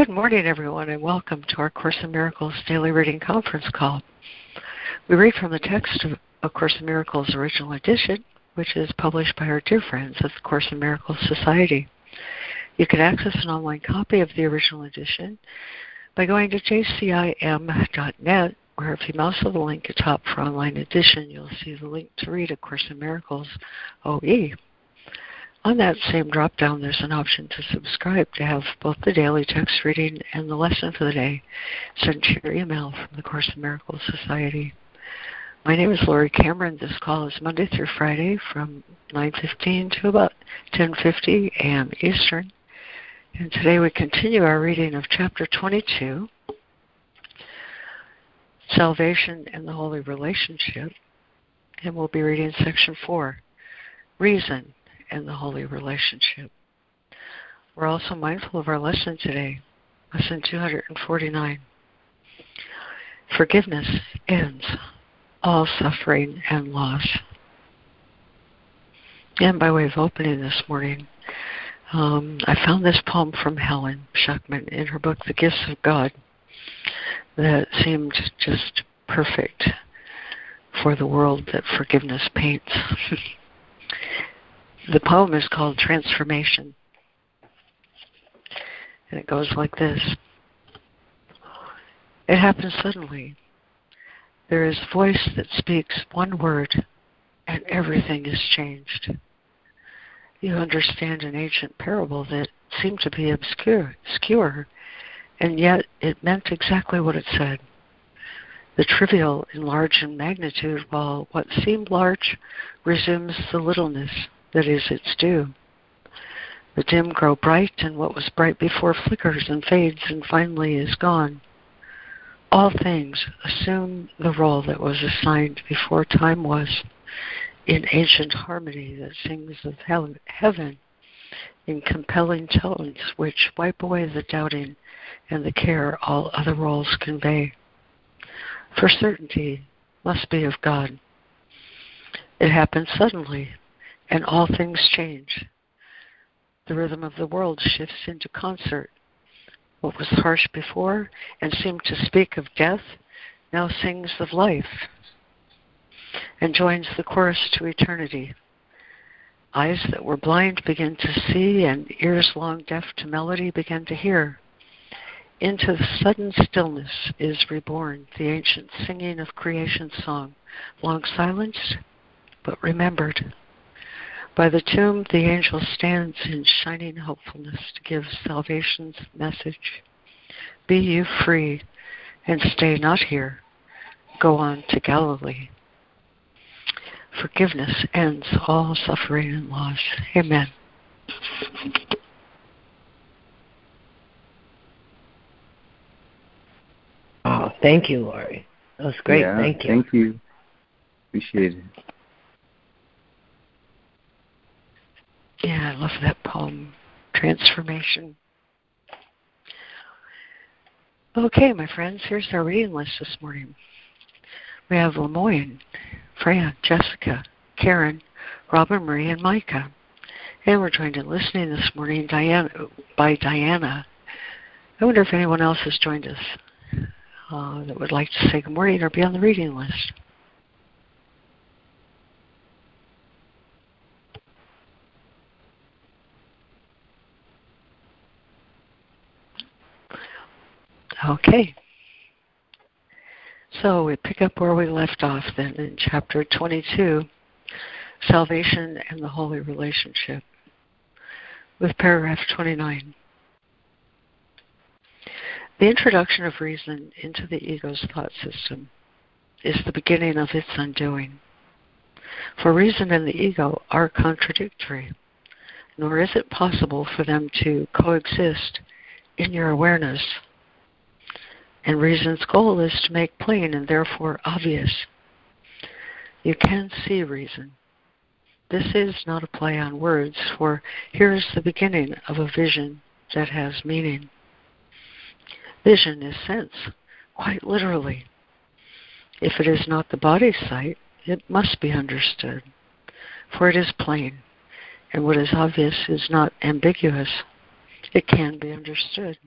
Good morning, everyone, and welcome to our Course in Miracles Daily Reading Conference Call. We read from the text of A Course in Miracles Original Edition, which is published by our dear friends at the Course in Miracles Society. You can access an online copy of the original edition by going to jcim.net, where if you mouse over the link at top for online edition, you'll see the link to read A Course in Miracles OE. On that same drop down, there's an option to subscribe to have both the daily text reading and the lesson for the day sent to your email from the Course in Miracles Society. My name is Laurie Cameron. This call is Monday through Friday from 9:15 to about 10:50 a.m. Eastern. And today we continue our reading of chapter 22, Salvation and the Holy Relationship, and we'll be reading section 4, Reason and the holy relationship. We're also mindful of our lesson today, lesson 249. Forgiveness ends all suffering and loss. And by way of opening this morning, um, I found this poem from Helen Schucman in her book, The Gifts of God, that seemed just perfect for the world that forgiveness paints. The poem is called Transformation. And it goes like this It happens suddenly. There is a voice that speaks one word, and everything is changed. You understand an ancient parable that seemed to be obscure, obscure, and yet it meant exactly what it said. The trivial enlarged in magnitude, while what seemed large resumes the littleness that is its due. The dim grow bright, and what was bright before flickers and fades and finally is gone. All things assume the role that was assigned before time was, in ancient harmony that sings of heaven, in compelling tones which wipe away the doubting and the care all other roles convey. For certainty must be of God. It happens suddenly, and all things change. The rhythm of the world shifts into concert. What was harsh before and seemed to speak of death now sings of life and joins the chorus to eternity. Eyes that were blind begin to see, and ears long deaf to melody begin to hear. Into the sudden stillness is reborn the ancient singing of creation song, long silenced but remembered. By the tomb, the angel stands in shining hopefulness to give salvation's message. Be you free and stay not here. Go on to Galilee. Forgiveness ends all suffering and loss. Amen. Oh, thank you, Laurie. That was great. Yeah, thank you. Thank you. Appreciate it. Yeah, I love that poem, Transformation. Okay, my friends, here's our reading list this morning. We have Lemoyne, Fran, Jessica, Karen, Robin Marie, and Micah. And we're joined in listening this morning Diana, by Diana. I wonder if anyone else has joined us uh, that would like to say good morning or be on the reading list. Okay. So we pick up where we left off then in chapter 22 Salvation and the Holy Relationship, with paragraph 29. The introduction of reason into the ego's thought system is the beginning of its undoing. For reason and the ego are contradictory, nor is it possible for them to coexist in your awareness and reason's goal is to make plain and therefore obvious. You can see reason. This is not a play on words, for here is the beginning of a vision that has meaning. Vision is sense, quite literally. If it is not the body's sight, it must be understood, for it is plain, and what is obvious is not ambiguous. It can be understood.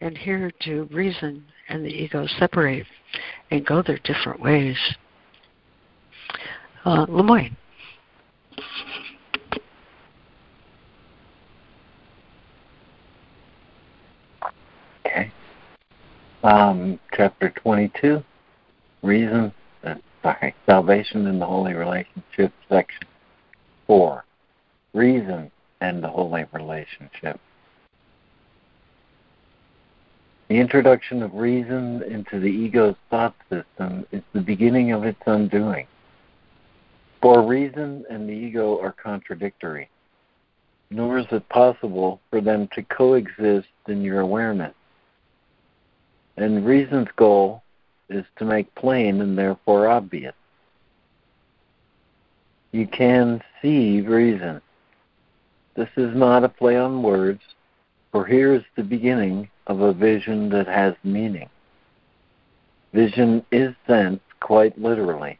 And here do reason and the ego separate and go their different ways. Uh, Lemoyne. Okay. Um, chapter 22, Reason, uh, sorry, Salvation in the Holy Relationship, section 4, Reason and the Holy Relationship. The introduction of reason into the ego's thought system is the beginning of its undoing. For reason and the ego are contradictory, nor is it possible for them to coexist in your awareness. And reason's goal is to make plain and therefore obvious. You can see reason. This is not a play on words, for here is the beginning of a vision that has meaning. Vision is sense quite literally.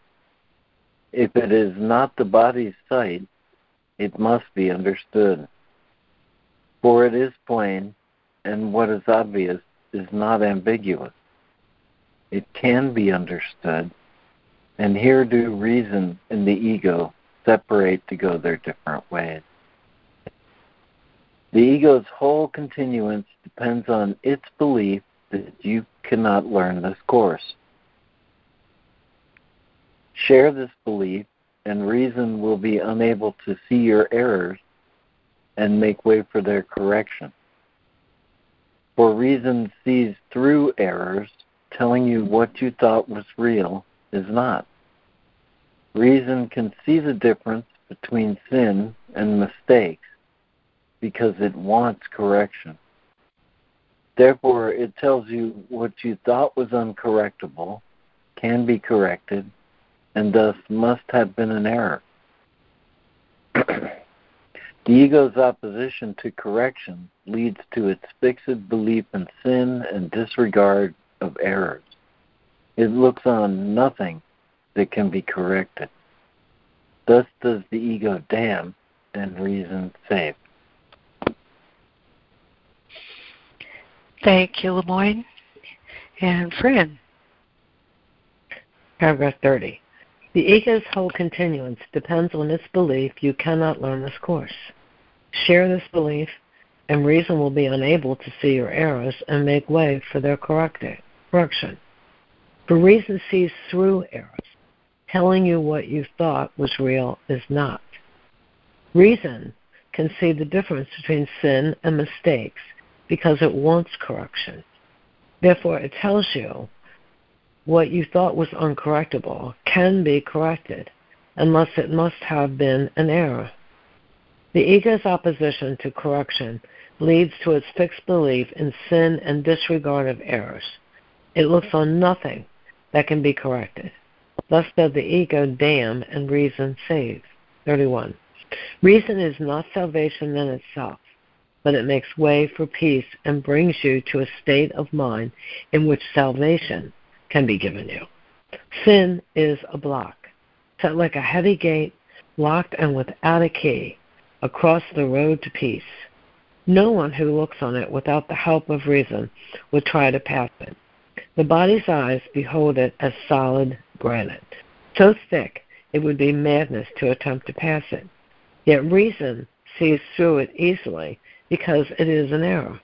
If it is not the body's sight, it must be understood. For it is plain, and what is obvious is not ambiguous. It can be understood, and here do reason and the ego separate to go their different ways. The ego's whole continuance depends on its belief that you cannot learn this course. Share this belief, and reason will be unable to see your errors and make way for their correction. For reason sees through errors, telling you what you thought was real is not. Reason can see the difference between sin and mistakes because it wants correction. Therefore, it tells you what you thought was uncorrectable can be corrected and thus must have been an error. the ego's opposition to correction leads to its fixed belief in sin and disregard of errors. It looks on nothing that can be corrected. Thus does the ego damn and reason save. Thank you, Lemoyne. And Fran. Paragraph 30. The ego's whole continuance depends on its belief you cannot learn this course. Share this belief, and reason will be unable to see your errors and make way for their correction. For reason sees through errors, telling you what you thought was real is not. Reason can see the difference between sin and mistakes because it wants correction. Therefore, it tells you what you thought was uncorrectable can be corrected, unless it must have been an error. The ego's opposition to correction leads to its fixed belief in sin and disregard of errors. It looks on nothing that can be corrected. Thus does the ego damn and reason save. 31. Reason is not salvation in itself but it makes way for peace and brings you to a state of mind in which salvation can be given you. Sin is a block, set like a heavy gate, locked and without a key, across the road to peace. No one who looks on it without the help of reason would try to pass it. The body's eyes behold it as solid granite, so thick it would be madness to attempt to pass it. Yet reason sees through it easily because it is an error.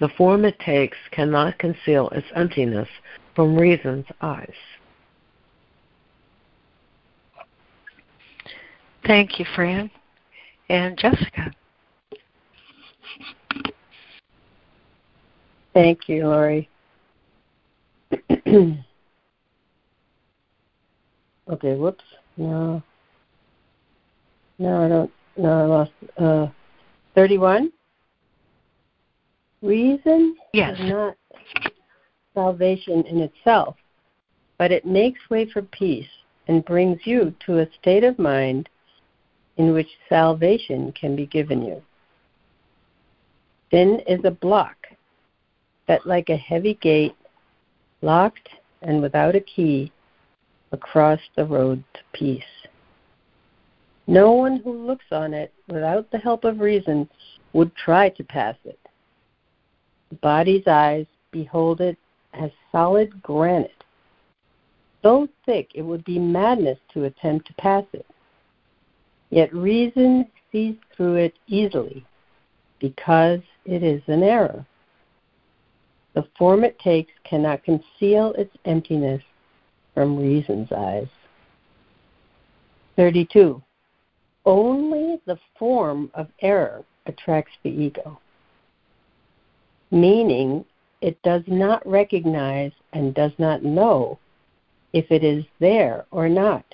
The form it takes cannot conceal its emptiness from reason's eyes. Thank you, Fran. And Jessica. Thank you, Laurie. okay, whoops. No. No, I don't. No, I lost. Uh, 31? Reason yes. is not salvation in itself, but it makes way for peace and brings you to a state of mind in which salvation can be given you. Sin is a block that, like a heavy gate, locked and without a key, across the road to peace. No one who looks on it without the help of reason would try to pass it. Body's eyes behold it as solid granite, so thick it would be madness to attempt to pass it. Yet reason sees through it easily, because it is an error. The form it takes cannot conceal its emptiness from reason's eyes. 32. Only the form of error attracts the ego, meaning it does not recognize and does not know if it is there or not.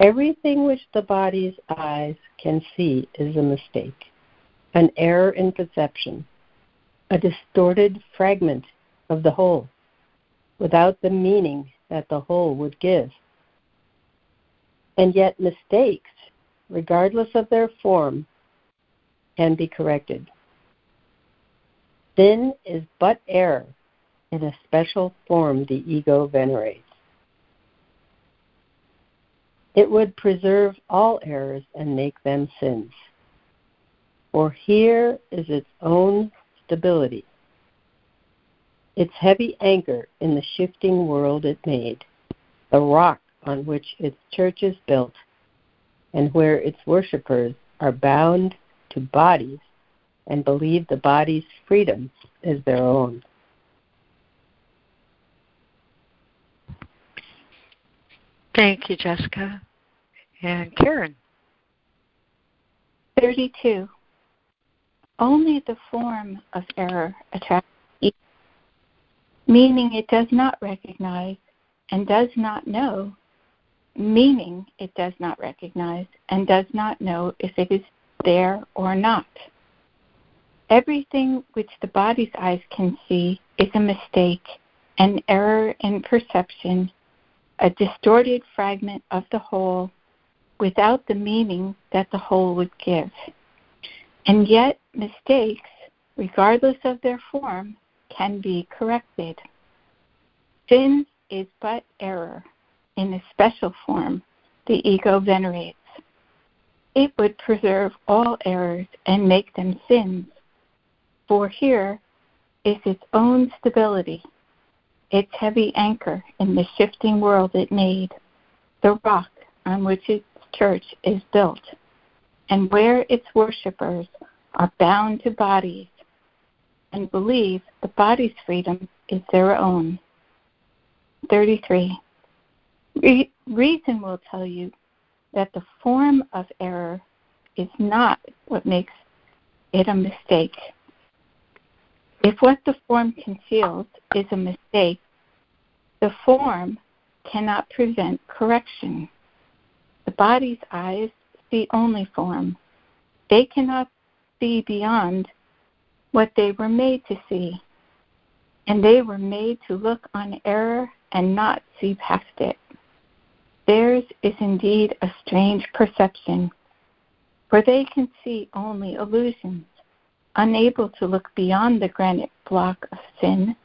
Everything which the body's eyes can see is a mistake, an error in perception, a distorted fragment of the whole, without the meaning that the whole would give. And yet, mistakes, regardless of their form, can be corrected. Sin is but error in a special form the ego venerates. It would preserve all errors and make them sins. For here is its own stability, its heavy anchor in the shifting world it made, the rock on which its church is built, and where its worshippers are bound to bodies and believe the body's freedom is their own. Thank you, Jessica. And Karen. 32. Only the form of error attracts evil, meaning it does not recognize and does not know, meaning it does not recognize and does not know if it is there or not. Everything which the body's eyes can see is a mistake, an error in perception, a distorted fragment of the whole without the meaning that the whole would give. And yet, mistakes, regardless of their form, can be corrected. Sin is but error in a special form the ego venerates. It would preserve all errors and make them sins. For here is its own stability, its heavy anchor in the shifting world it made, the rock on which its church is built and where its worshippers are bound to bodies and believe the body's freedom is their own. 33. Re- reason will tell you that the form of error is not what makes it a mistake. If what the form conceals is a mistake, the form cannot prevent correction. The body's eyes see only form. They cannot see beyond what they were made to see. And they were made to look on error and not see past it. Theirs is indeed a strange perception, for they can see only illusions, unable to look beyond the granite block of sin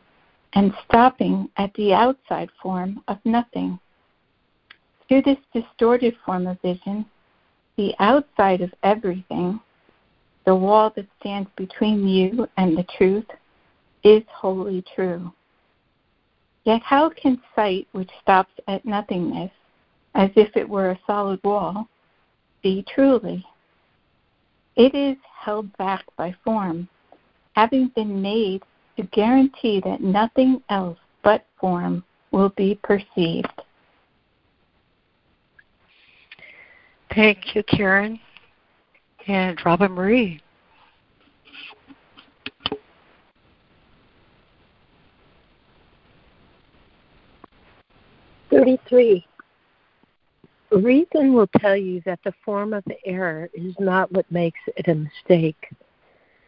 and stopping at the outside form of nothing. Through this distorted form of vision, the outside of everything, the wall that stands between you and the truth, is wholly true. Yet how can sight, which stops at nothingness, as if it were a solid wall, be truly? It is held back by form, having been made to guarantee that nothing else but form will be perceived. Thank you, Karen. And Robin Marie. Thirty-three. Reason will tell you that the form of the error is not what makes it a mistake.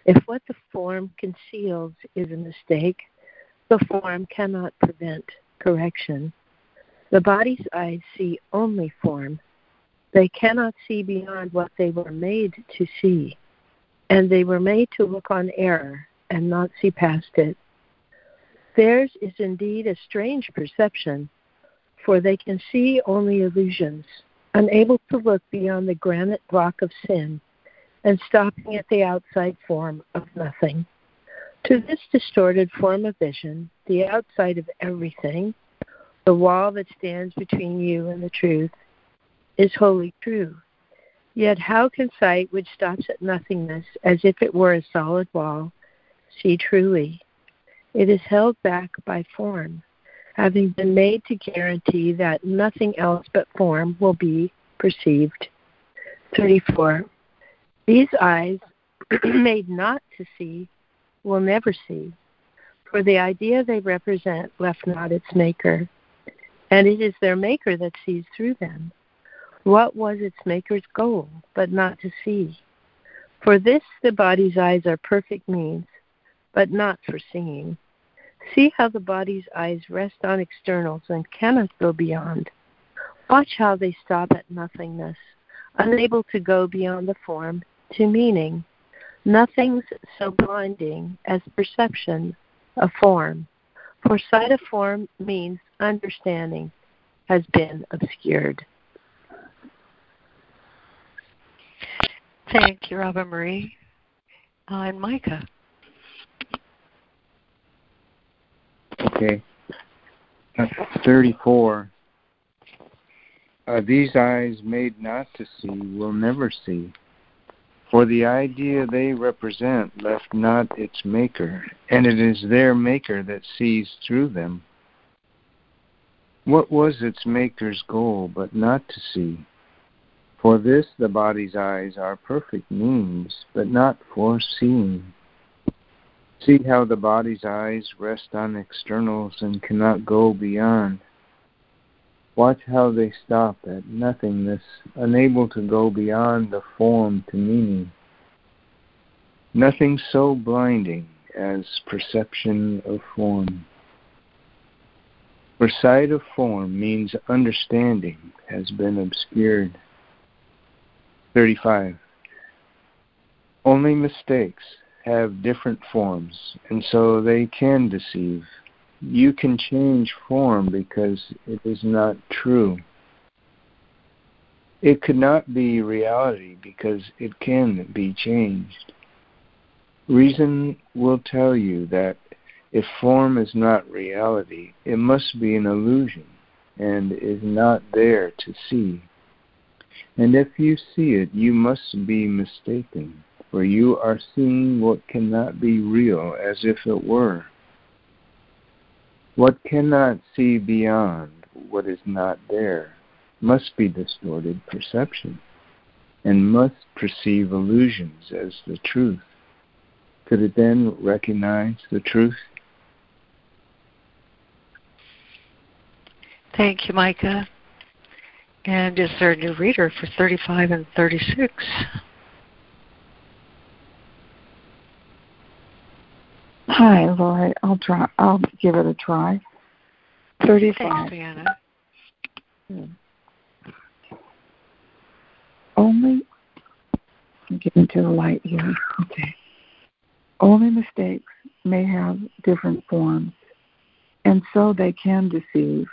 If what the form conceals is a mistake, the form cannot prevent correction. The body's eyes see only form, they cannot see beyond what they were made to see, and they were made to look on error and not see past it. Theirs is indeed a strange perception, for they can see only illusions, unable to look beyond the granite rock of sin and stopping at the outside form of nothing. To this distorted form of vision, the outside of everything, the wall that stands between you and the truth, is wholly true. Yet how can sight which stops at nothingness as if it were a solid wall see truly? It is held back by form, having been made to guarantee that nothing else but form will be perceived. 34. These eyes, made not to see, will never see, for the idea they represent left not its maker, and it is their maker that sees through them. What was its maker's goal but not to see? For this the body's eyes are perfect means, but not for seeing. See how the body's eyes rest on externals and cannot go beyond. Watch how they stop at nothingness, unable to go beyond the form to meaning. Nothing's so blinding as perception of form, for sight of form means understanding has been obscured. Thank you, Robin Marie. Uh, and Micah. Okay. Uh, 34. Uh, these eyes made not to see will never see, for the idea they represent left not its maker, and it is their maker that sees through them. What was its maker's goal but not to see? For this the body's eyes are perfect means, but not for seeing. See how the body's eyes rest on externals and cannot go beyond. Watch how they stop at nothingness, unable to go beyond the form to meaning. Nothing so blinding as perception of form. For sight of form means understanding has been obscured. 35. Only mistakes have different forms, and so they can deceive. You can change form because it is not true. It could not be reality because it can be changed. Reason will tell you that if form is not reality, it must be an illusion and is not there to see. And if you see it, you must be mistaken, for you are seeing what cannot be real as if it were. What cannot see beyond what is not there must be distorted perception and must perceive illusions as the truth. Could it then recognize the truth? Thank you, Micah. And is there a new reader for 35 and 36? Hi, Laurie. I'll try. I'll give it a try. Thirty-five. Thanks, Hmm. Only. I'm getting to the light here. Okay. Only mistakes may have different forms, and so they can deceive.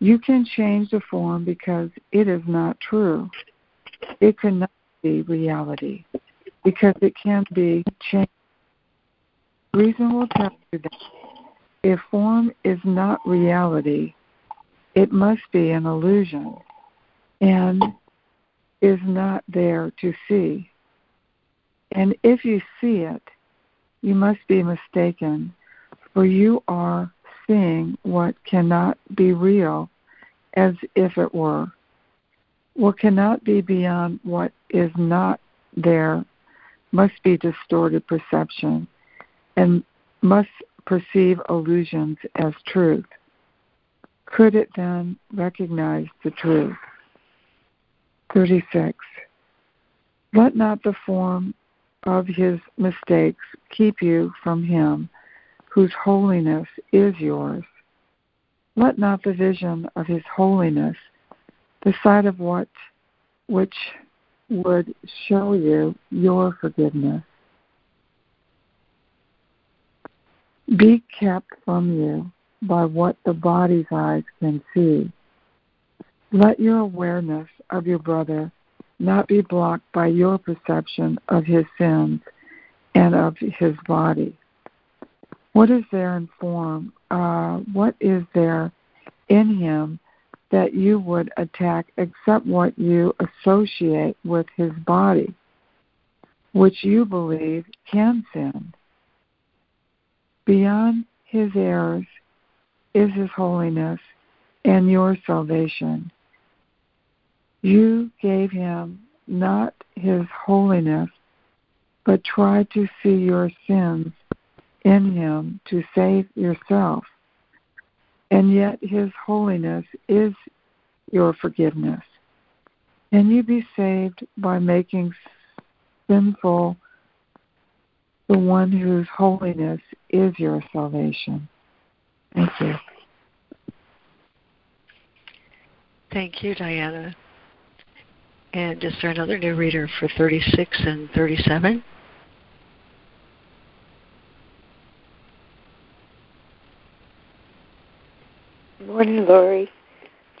You can change the form because it is not true. It cannot be reality because it can't be changed. Reason will tell you that if form is not reality, it must be an illusion and is not there to see. And if you see it, you must be mistaken, for you are seeing what cannot be real as if it were. What cannot be beyond what is not there must be distorted perception and must perceive illusions as truth. Could it then recognize the truth? 36. Let not the form of his mistakes keep you from him whose holiness is yours. Let not the vision of his holiness, the sight of what which would show you your forgiveness, be kept from you by what the body's eyes can see. Let your awareness of your brother not be blocked by your perception of his sins and of his body. What is there in form? Uh, what is there in him that you would attack except what you associate with his body, which you believe can sin? Beyond his errors is his holiness and your salvation. You gave him not his holiness, but tried to see your sins in him to save yourself. And yet his holiness is your forgiveness. Can you be saved by making sinful the one whose holiness is your salvation? Thank you. Thank you, Diana. And is there another new reader for 36 and 37? Morning, Laurie.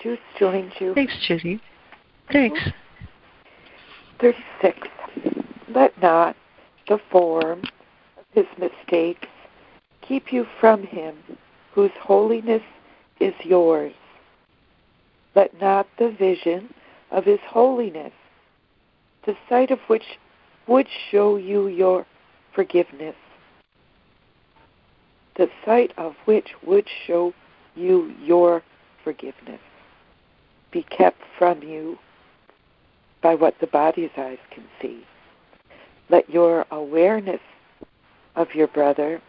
Juice joined you. Thanks, Judy. Thanks. 36. Let not the form of his mistakes keep you from him whose holiness is yours. Let not the vision of his holiness, the sight of which would show you your forgiveness, the sight of which would show you your forgiveness, be kept from you by what the body's eyes can see. Let your awareness of your brother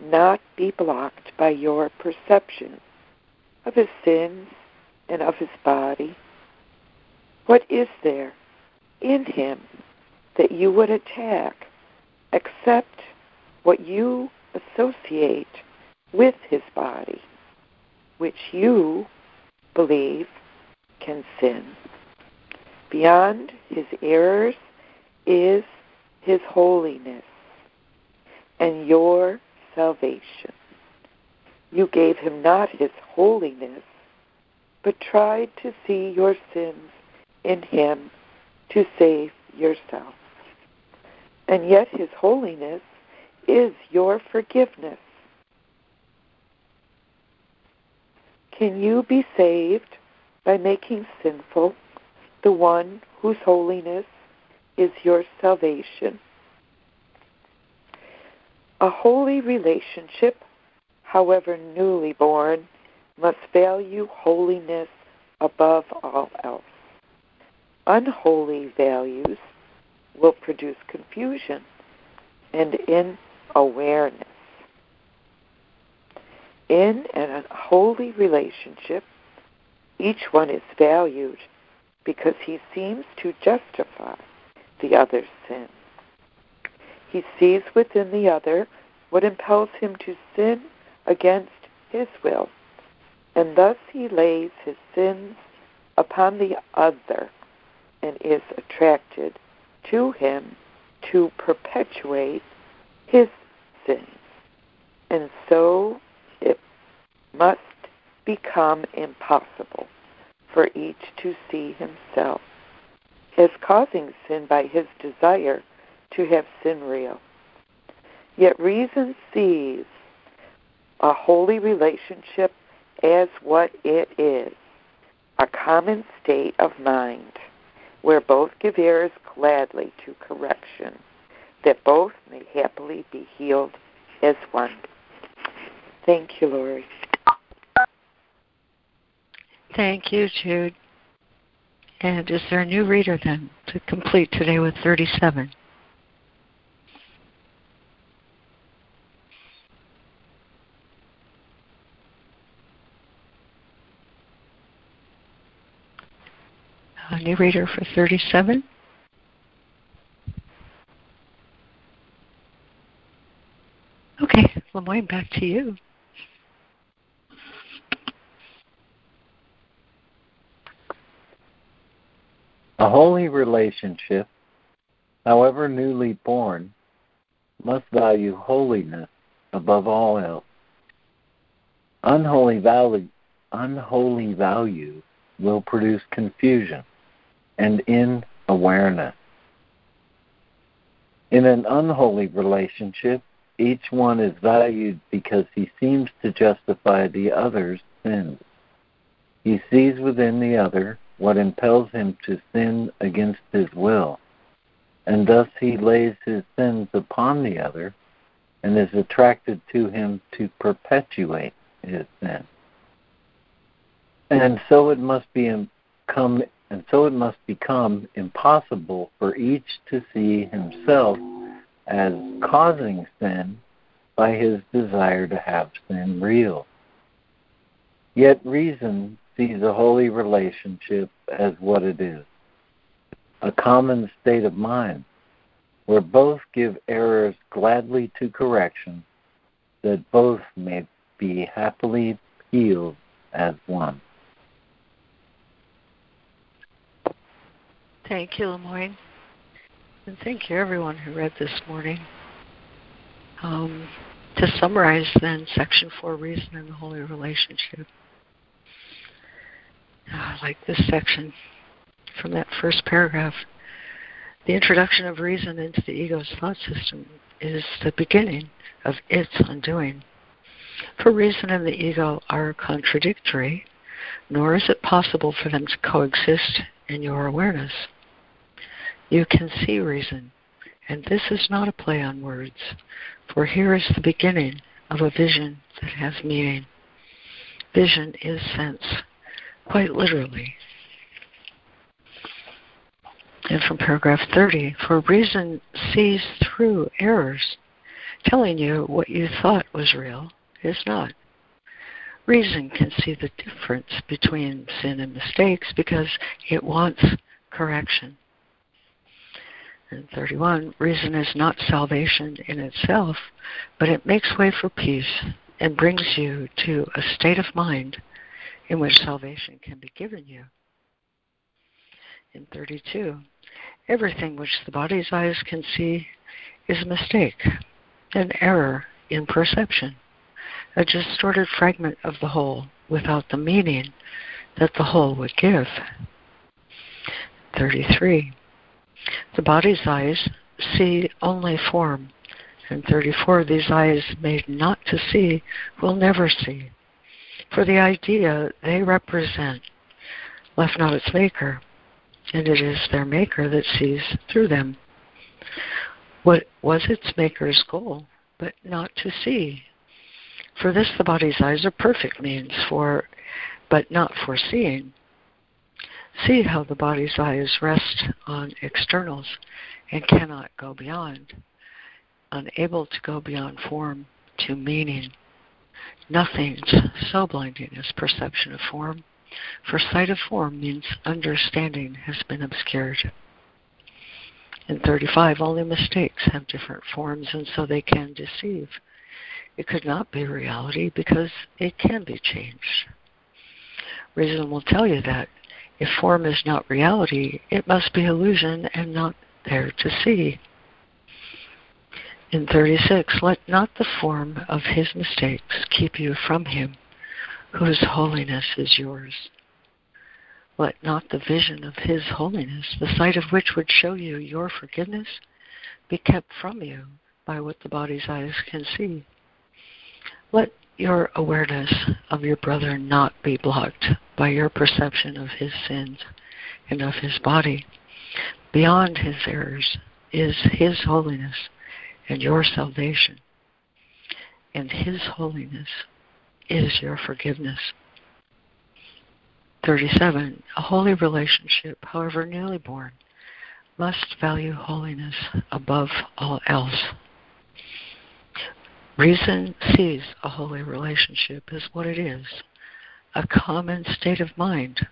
not be blocked by your perception of his sins and of his body. What is there in him that you would attack except what you associate with his body, which you believe can sin? Beyond his errors is his holiness and your salvation. You gave him not his holiness, but tried to see your sins in him to save yourself. And yet his holiness is your forgiveness. Can you be saved by making sinful the one whose holiness is your salvation? A holy relationship, however newly born, must value holiness above all else. Unholy values will produce confusion and inawareness. In an unholy relationship, each one is valued because he seems to justify the other's sin. He sees within the other what impels him to sin against his will, and thus he lays his sins upon the other and is attracted to him to perpetuate his sins. And so it must become impossible for each to see himself as causing sin by his desire to have sin real. Yet reason sees a holy relationship as what it is a common state of mind where both give ears gladly to correction, that both may happily be healed as one. Thank you, Laurie. Thank you, Jude. And is there a new reader then to complete today with 37? A reader for 37? Okay, Lemoyne, back to you. A holy relationship, however newly born, must value holiness above all else. Unholy value, unholy value will produce confusion and in awareness. In an unholy relationship, each one is valued because he seems to justify the other's sins. He sees within the other what impels him to sin against his will, and thus he lays his sins upon the other and is attracted to him to perpetuate his sin. And so it must be um, come and so it must become impossible for each to see himself as causing sin by his desire to have sin real. Yet reason sees a holy relationship as what it is a common state of mind where both give errors gladly to correction, that both may be happily healed as one. Thank you, Lemoyne. And thank you, everyone who read this morning. Um, to summarize, then, Section 4 Reason and the Holy Relationship. Uh, like this section from that first paragraph. The introduction of reason into the ego's thought system is the beginning of its undoing. For reason and the ego are contradictory, nor is it possible for them to coexist in your awareness. You can see reason, and this is not a play on words, for here is the beginning of a vision that has meaning. Vision is sense, quite literally. And from paragraph 30, for reason sees through errors, telling you what you thought was real is not. Reason can see the difference between sin and mistakes because it wants correction. And 31, reason is not salvation in itself, but it makes way for peace and brings you to a state of mind in which salvation can be given you. In 32, everything which the body's eyes can see is a mistake, an error in perception, a distorted fragment of the whole without the meaning that the whole would give. 33. The body's eyes see only form, and 34. These eyes made not to see will never see. For the idea they represent left not its maker, and it is their maker that sees through them. What was its maker's goal, but not to see? For this the body's eyes are perfect means for, but not for seeing. See how the body's eyes rest on externals and cannot go beyond, unable to go beyond form to meaning. Nothing's so blinding as perception of form, for sight of form means understanding has been obscured. In 35, only mistakes have different forms and so they can deceive. It could not be reality because it can be changed. Reason will tell you that if form is not reality, it must be illusion and not there to see. In 36, let not the form of his mistakes keep you from him, whose holiness is yours. Let not the vision of his holiness, the sight of which would show you your forgiveness, be kept from you by what the body's eyes can see. Let your awareness of your brother not be blocked by your perception of his sins and of his body. Beyond his errors is his holiness and your salvation. And His holiness is your forgiveness. 37. A holy relationship, however newly born, must value holiness above all else. Reason sees a holy relationship as what it is a common state of mind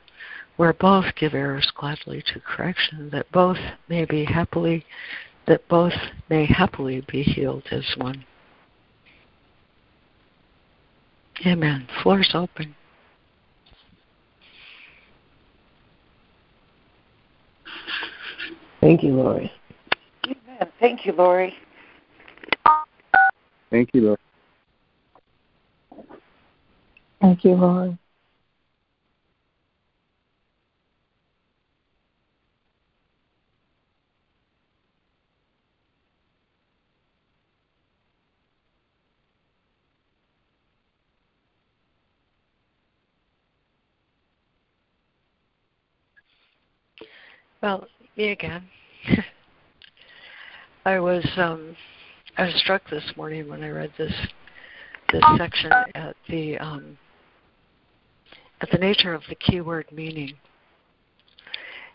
where both give errors gladly to correction, that both may be happily that both may happily be healed as one. Amen. Floor's open. Thank you, Laurie. Amen. Thank you, Laurie. Thank you, Lord. Thank you, Lord. Well, me again. I was um, I was struck this morning when I read this this section at the um, at the nature of the keyword meaning,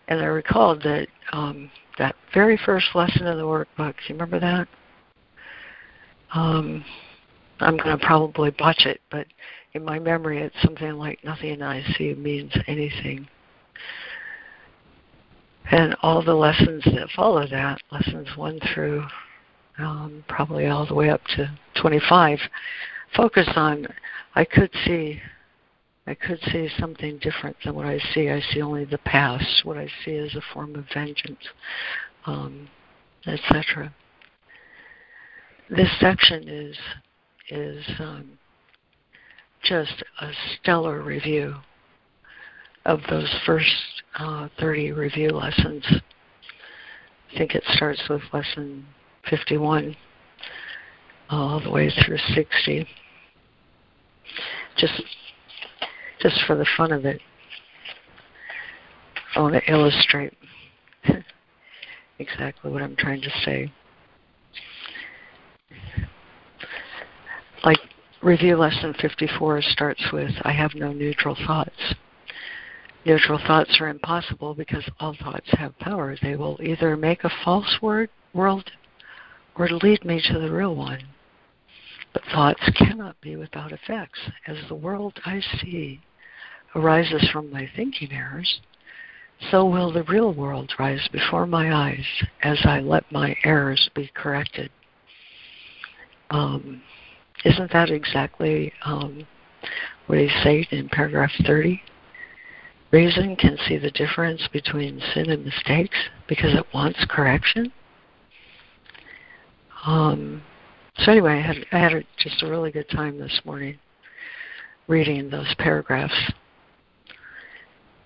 and I recalled that um, that very first lesson of the workbook. You remember that? Um, I'm going to probably botch it, but in my memory, it's something like nothing I see means anything. And all the lessons that follow that, lessons 1 through um, probably all the way up to 25, focus on I could see I could see something different than what I see. I see only the past. What I see is a form of vengeance, um, etc. This section is is um, just a stellar review of those first uh, 30 review lessons. I think it starts with lesson 51 all the way through 60. Just, just for the fun of it, I want to illustrate exactly what I'm trying to say. Like review lesson 54 starts with I have no neutral thoughts. Neutral thoughts are impossible because all thoughts have power. They will either make a false word, world or to lead me to the real one. But thoughts cannot be without effects. As the world I see arises from my thinking errors, so will the real world rise before my eyes as I let my errors be corrected. Um, isn't that exactly um, what he said in paragraph 30? Reason can see the difference between sin and mistakes because it wants correction. Um, so anyway, I had I had just a really good time this morning reading those paragraphs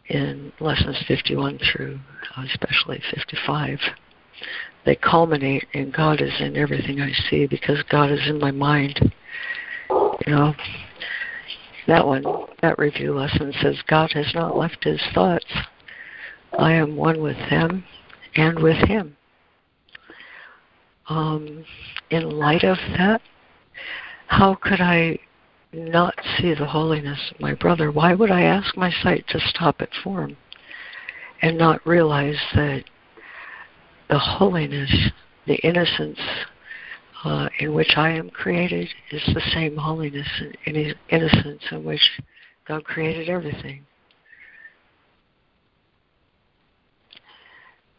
in lessons 51 through uh, especially 55. They culminate in God is in everything I see because God is in my mind. You know, that one, that review lesson says God has not left his thoughts. I am one with them and with him. Um, in light of that, how could I not see the holiness of my brother? Why would I ask my sight to stop at form and not realize that the holiness, the innocence uh, in which I am created is the same holiness and innocence in which God created everything.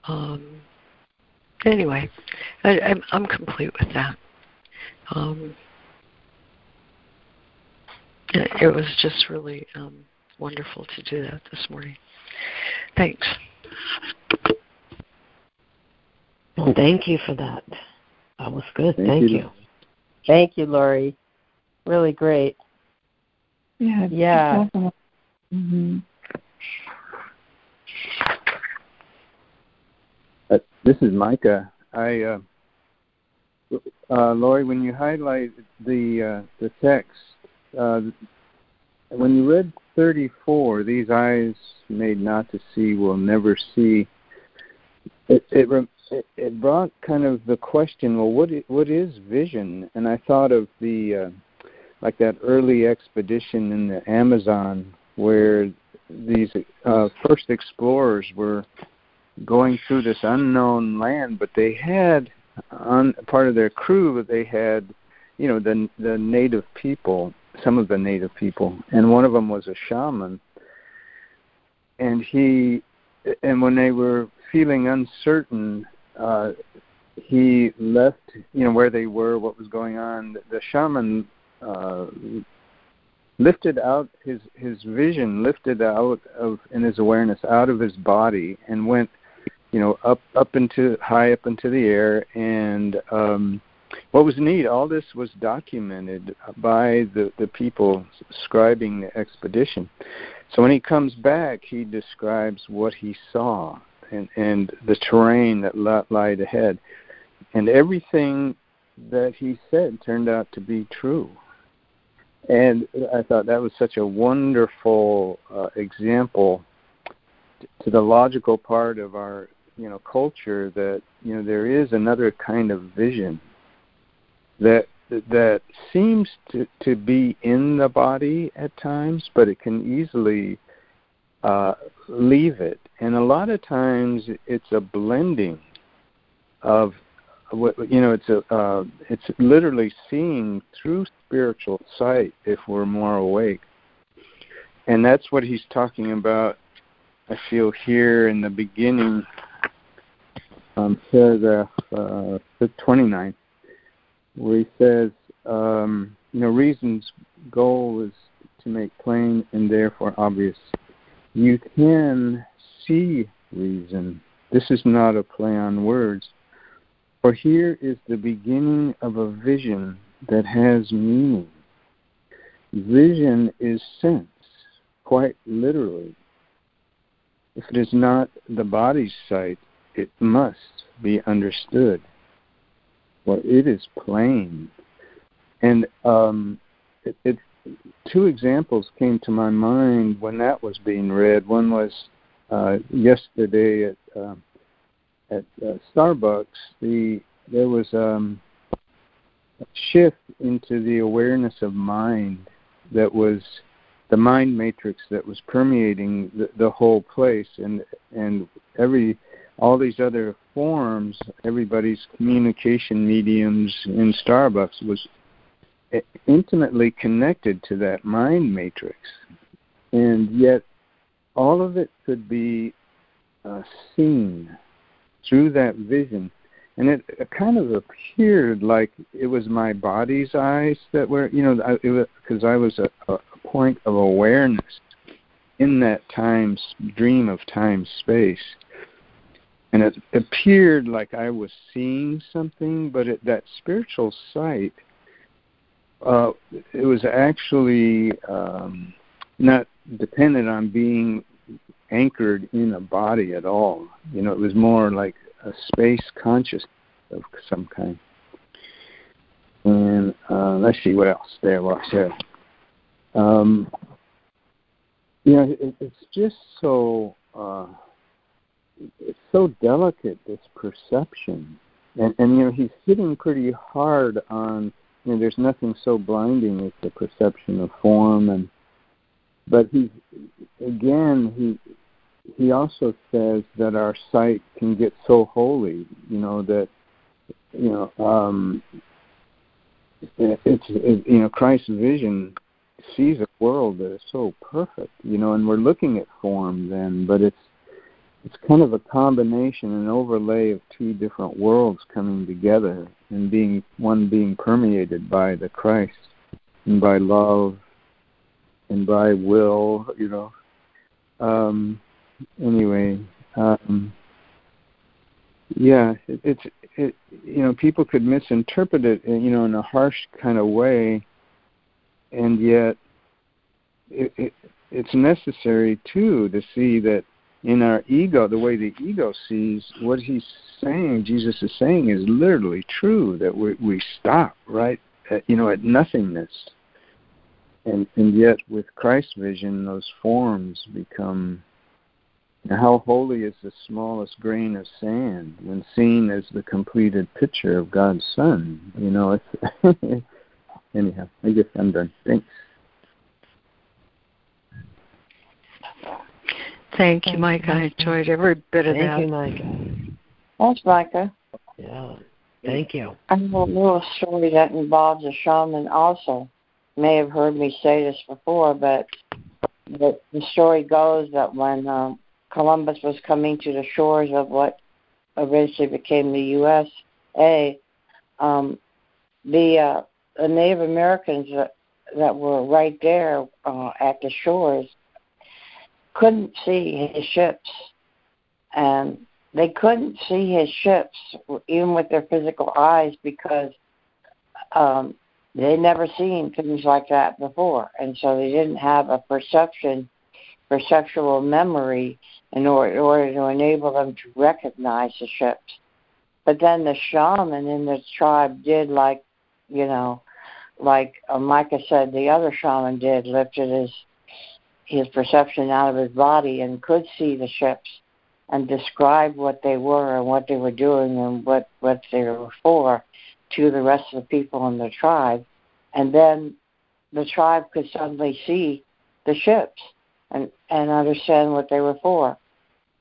Um, anyway, I, am I'm, I'm complete with that. Um, it, it, was just really um, wonderful to do that this morning. Thanks. Well, thank you for that. That was good. Thank, Thank you. you. Thank you, Laurie. Really great. Yeah. Yeah. Mm-hmm. Uh, this is Micah. I, uh, uh, Laurie, when you highlight the uh, the text, uh, when you read 34, these eyes made not to see will never see. It, it it, brought kind of the question, well, what is, what is vision? And I thought of the uh, like that early expedition in the Amazon where these uh, first explorers were going through this unknown land, but they had on part of their crew but they had, you know, the the native people, some of the native people, and one of them was a shaman. And he, and when they were feeling uncertain uh, he left, you know, where they were, what was going on. The shaman uh, lifted out his his vision, lifted out of in his awareness out of his body, and went, you know, up up into high up into the air. And um, what was neat, all this was documented by the the people scribing the expedition. So when he comes back, he describes what he saw and, and the terrain that lied ahead. And everything that he said turned out to be true. And I thought that was such a wonderful uh, example to the logical part of our you know culture that you know there is another kind of vision that that seems to to be in the body at times, but it can easily uh, leave it, and a lot of times it's a blending of what you know it's a uh, it's literally seeing through spiritual sight if we're more awake. And that's what he's talking about i feel here in the beginning um, paragraph uh, 29 where he says um, you know reason's goal is to make plain and therefore obvious you can see reason this is not a play on words for here is the beginning of a vision that has meaning. Vision is sense, quite literally. If it is not the body's sight, it must be understood. Well, it is plain. And um, it, it, two examples came to my mind when that was being read. One was uh, yesterday at. Uh, at uh, Starbucks, the there was um, a shift into the awareness of mind that was the mind matrix that was permeating the, the whole place, and and every all these other forms, everybody's communication mediums in Starbucks was intimately connected to that mind matrix, and yet all of it could be uh, seen through that vision. And it, kind of appeared like it was my body's eyes that were you know because I was a, a point of awareness in that time dream of time space and it appeared like I was seeing something but it, that spiritual sight uh, it was actually um, not dependent on being anchored in a body at all. You know, it was more like a space consciousness of some kind. And uh, let's see what else there was here. Um, you know, it, it's just so uh, it's so delicate this perception, and and you know he's hitting pretty hard on. You know, there's nothing so blinding as the perception of form, and but he again he he also says that our sight can get so holy, you know, that you know, um, it's it, you know, Christ's vision sees a world that is so perfect, you know, and we're looking at form then, but it's it's kind of a combination, an overlay of two different worlds coming together and being one being permeated by the Christ and by love and by will, you know. Um, anyway, um, yeah, it, it's it. You know, people could misinterpret it, you know, in a harsh kind of way, and yet it, it it's necessary too to see that in our ego, the way the ego sees what he's saying, Jesus is saying, is literally true. That we we stop right, at, you know, at nothingness, and and yet with Christ's vision, those forms become how holy is the smallest grain of sand when seen as the completed picture of God's Son? You know, it's anyhow. I guess I'm done. Thanks. Thank you, Micah. I enjoyed every bit of Thank that. Thank you, Micah. Thanks, Micah. Yeah. Thank you. I have a little story that involves a shaman also. You may have heard me say this before, but the, the story goes that when um, Columbus was coming to the shores of what eventually became the USA, um, the, uh, the Native Americans that, that were right there uh, at the shores couldn't see his ships. And they couldn't see his ships even with their physical eyes because um, they'd never seen things like that before. And so they didn't have a perception, perceptual memory in order, in order to enable them to recognize the ships. But then the shaman in the tribe did like, you know, like uh, Micah said, the other shaman did, lifted his his perception out of his body and could see the ships and describe what they were and what they were doing and what, what they were for to the rest of the people in the tribe. And then the tribe could suddenly see the ships and, and understand what they were for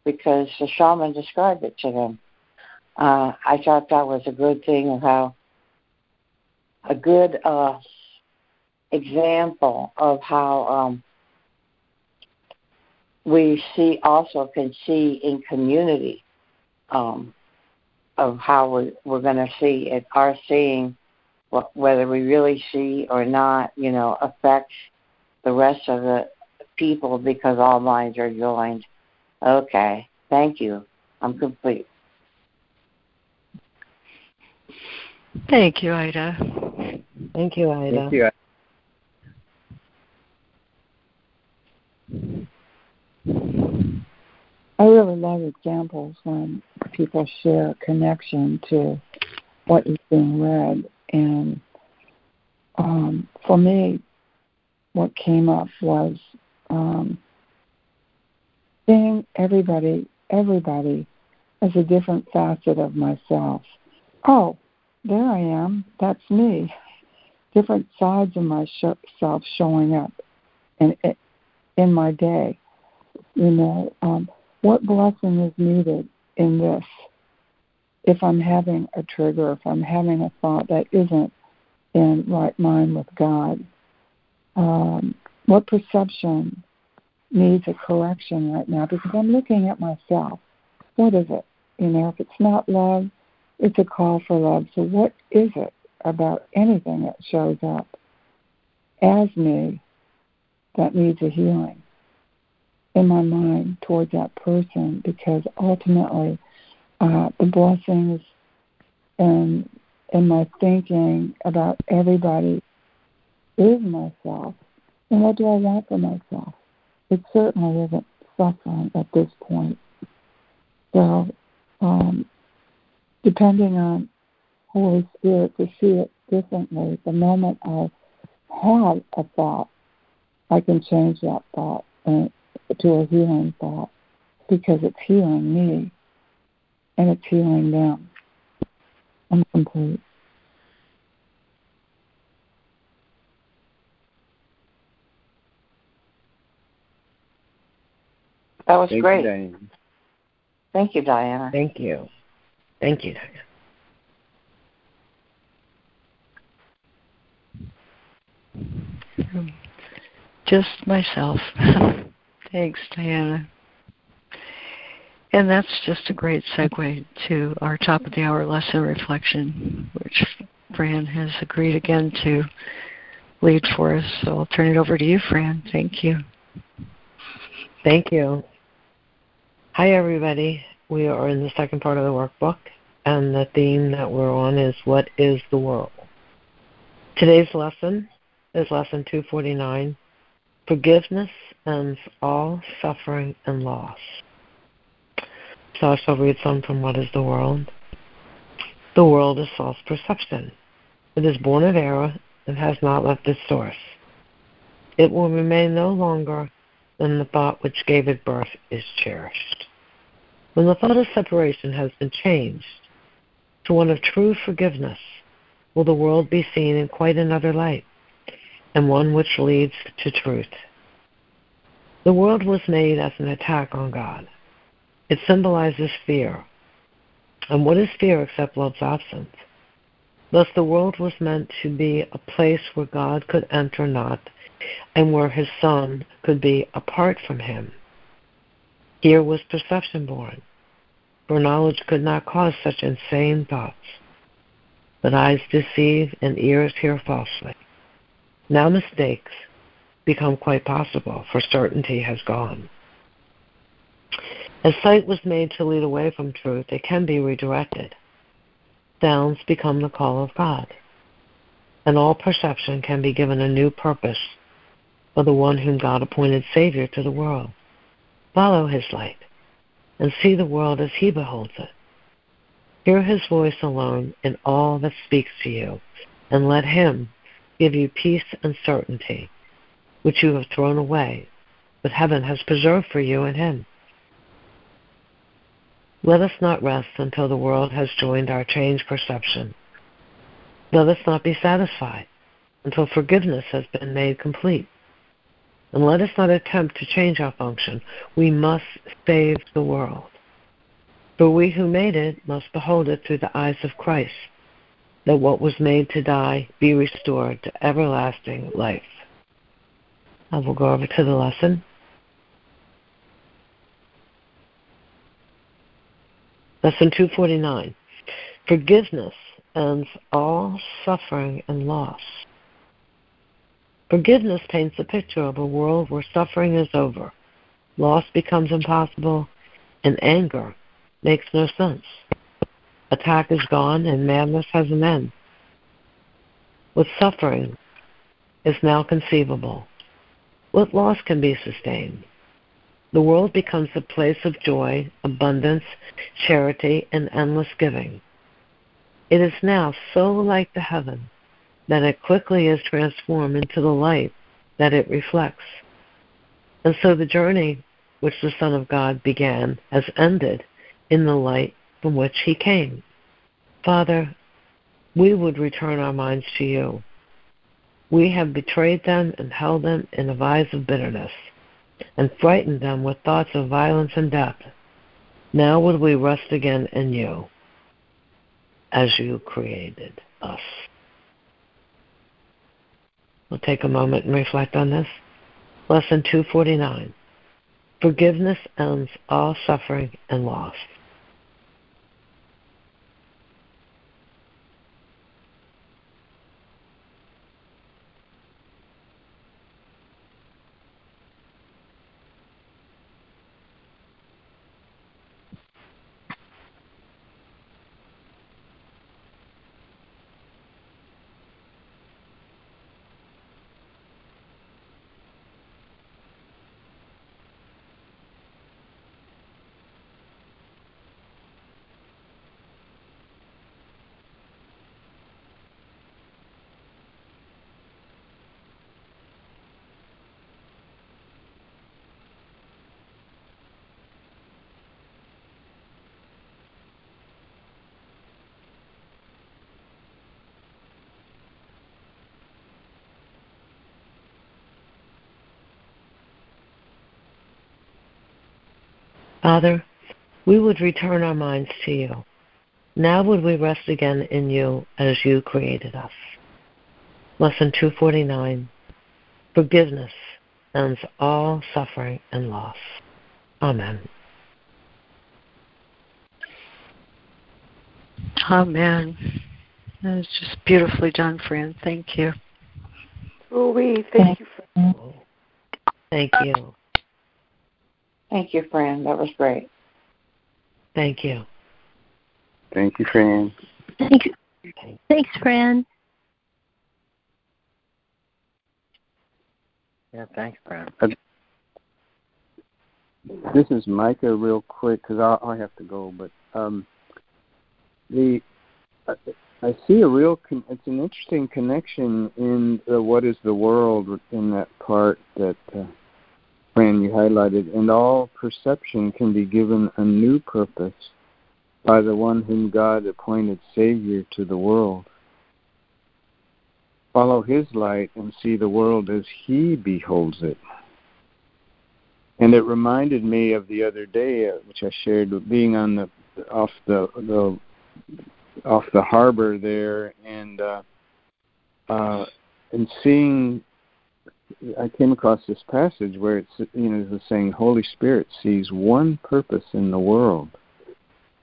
because the shaman described it to them. Uh, I thought that was a good thing of how a good uh, example of how um, we see also can see in community um, of how we're, we're going to see it. Our seeing, what, whether we really see or not, you know, affects the rest of the people because all minds are joined. Okay, thank you. I'm complete. Thank you, Ida. Thank you, Ida. Thank you. I really love examples when people share connection to what is being read. And um, for me, what came up was um, seeing everybody, everybody as a different facet of myself. Oh, there I am. That's me. Different sides of myself showing up in in my day. You know, um, what blessing is needed in this? If I'm having a trigger, if I'm having a thought that isn't in right mind with God, um, what perception needs a correction right now? Because I'm looking at myself. What is it? You know, if it's not love, it's a call for love. So, what is it about anything that shows up as me that needs a healing in my mind towards that person? Because ultimately, uh, the blessings and in my thinking about everybody is myself. And what do I want for myself? It certainly isn't suffering at this point. So, um, depending on Holy Spirit to see it differently. The moment I have a thought, I can change that thought to a healing thought because it's healing me and it's healing them. I'm complete. That was Thank great. You, Thank you, Diana. Thank you. Thank you, Diana. Just myself. Thanks, Diana. And that's just a great segue to our top of the hour lesson reflection, which Fran has agreed again to lead for us. So I'll turn it over to you, Fran. Thank you. Thank you. Hi, everybody. We are in the second part of the workbook, and the theme that we're on is What is the World? Today's lesson is Lesson 249 Forgiveness ends all suffering and loss. So I shall read some from What is the World? The world is false perception. It is born of error and has not left its source. It will remain no longer than the thought which gave it birth is cherished. When the thought of separation has been changed to one of true forgiveness, will the world be seen in quite another light, and one which leads to truth. The world was made as an attack on God. It symbolizes fear. And what is fear except love's absence? Thus, the world was meant to be a place where God could enter not, and where his Son could be apart from him. Here was perception born, for knowledge could not cause such insane thoughts. But eyes deceive and ears hear falsely. Now mistakes become quite possible, for certainty has gone. As sight was made to lead away from truth, it can be redirected. Sounds become the call of God, and all perception can be given a new purpose for the one whom God appointed Savior to the world. Follow his light and see the world as he beholds it. Hear his voice alone in all that speaks to you, and let him give you peace and certainty, which you have thrown away but heaven has preserved for you in Him. Let us not rest until the world has joined our changed perception. Let us not be satisfied until forgiveness has been made complete. And let us not attempt to change our function. We must save the world. For we who made it must behold it through the eyes of Christ, that what was made to die be restored to everlasting life. I will go over to the lesson. Lesson 249 Forgiveness ends all suffering and loss. Forgiveness paints a picture of a world where suffering is over, loss becomes impossible, and anger makes no sense. Attack is gone, and madness has an end. What suffering is now conceivable, what loss can be sustained? The world becomes a place of joy, abundance, charity, and endless giving. It is now so like the heaven that it quickly is transformed into the light that it reflects. And so the journey which the Son of God began has ended in the light from which he came. Father, we would return our minds to you. We have betrayed them and held them in a vise of bitterness, and frightened them with thoughts of violence and death. Now would we rest again in you, as you created us. We'll take a moment and reflect on this. Lesson 249 Forgiveness ends all suffering and loss. Father, we would return our minds to you. Now would we rest again in you as you created us. Lesson 249 Forgiveness ends all suffering and loss. Amen. Amen. That was just beautifully done, friend. Thank you. Oh, we thank you. For- Thank you. Thank you, Fran. That was great. Thank you. Thank you, Fran. Thank you. Thanks, Fran. Yeah, thanks, Fran. This is Micah, real quick, because I, I have to go. But um, the I, I see a real. Con- it's an interesting connection in the what is the world in that part that. Uh, Fran, you highlighted, and all perception can be given a new purpose by the one whom God appointed Savior to the world. Follow his light and see the world as he beholds it. And it reminded me of the other day, uh, which I shared, being on the off the, the off the harbor there, and uh, uh, and seeing I came across this passage where it's you know the saying Holy Spirit sees one purpose in the world,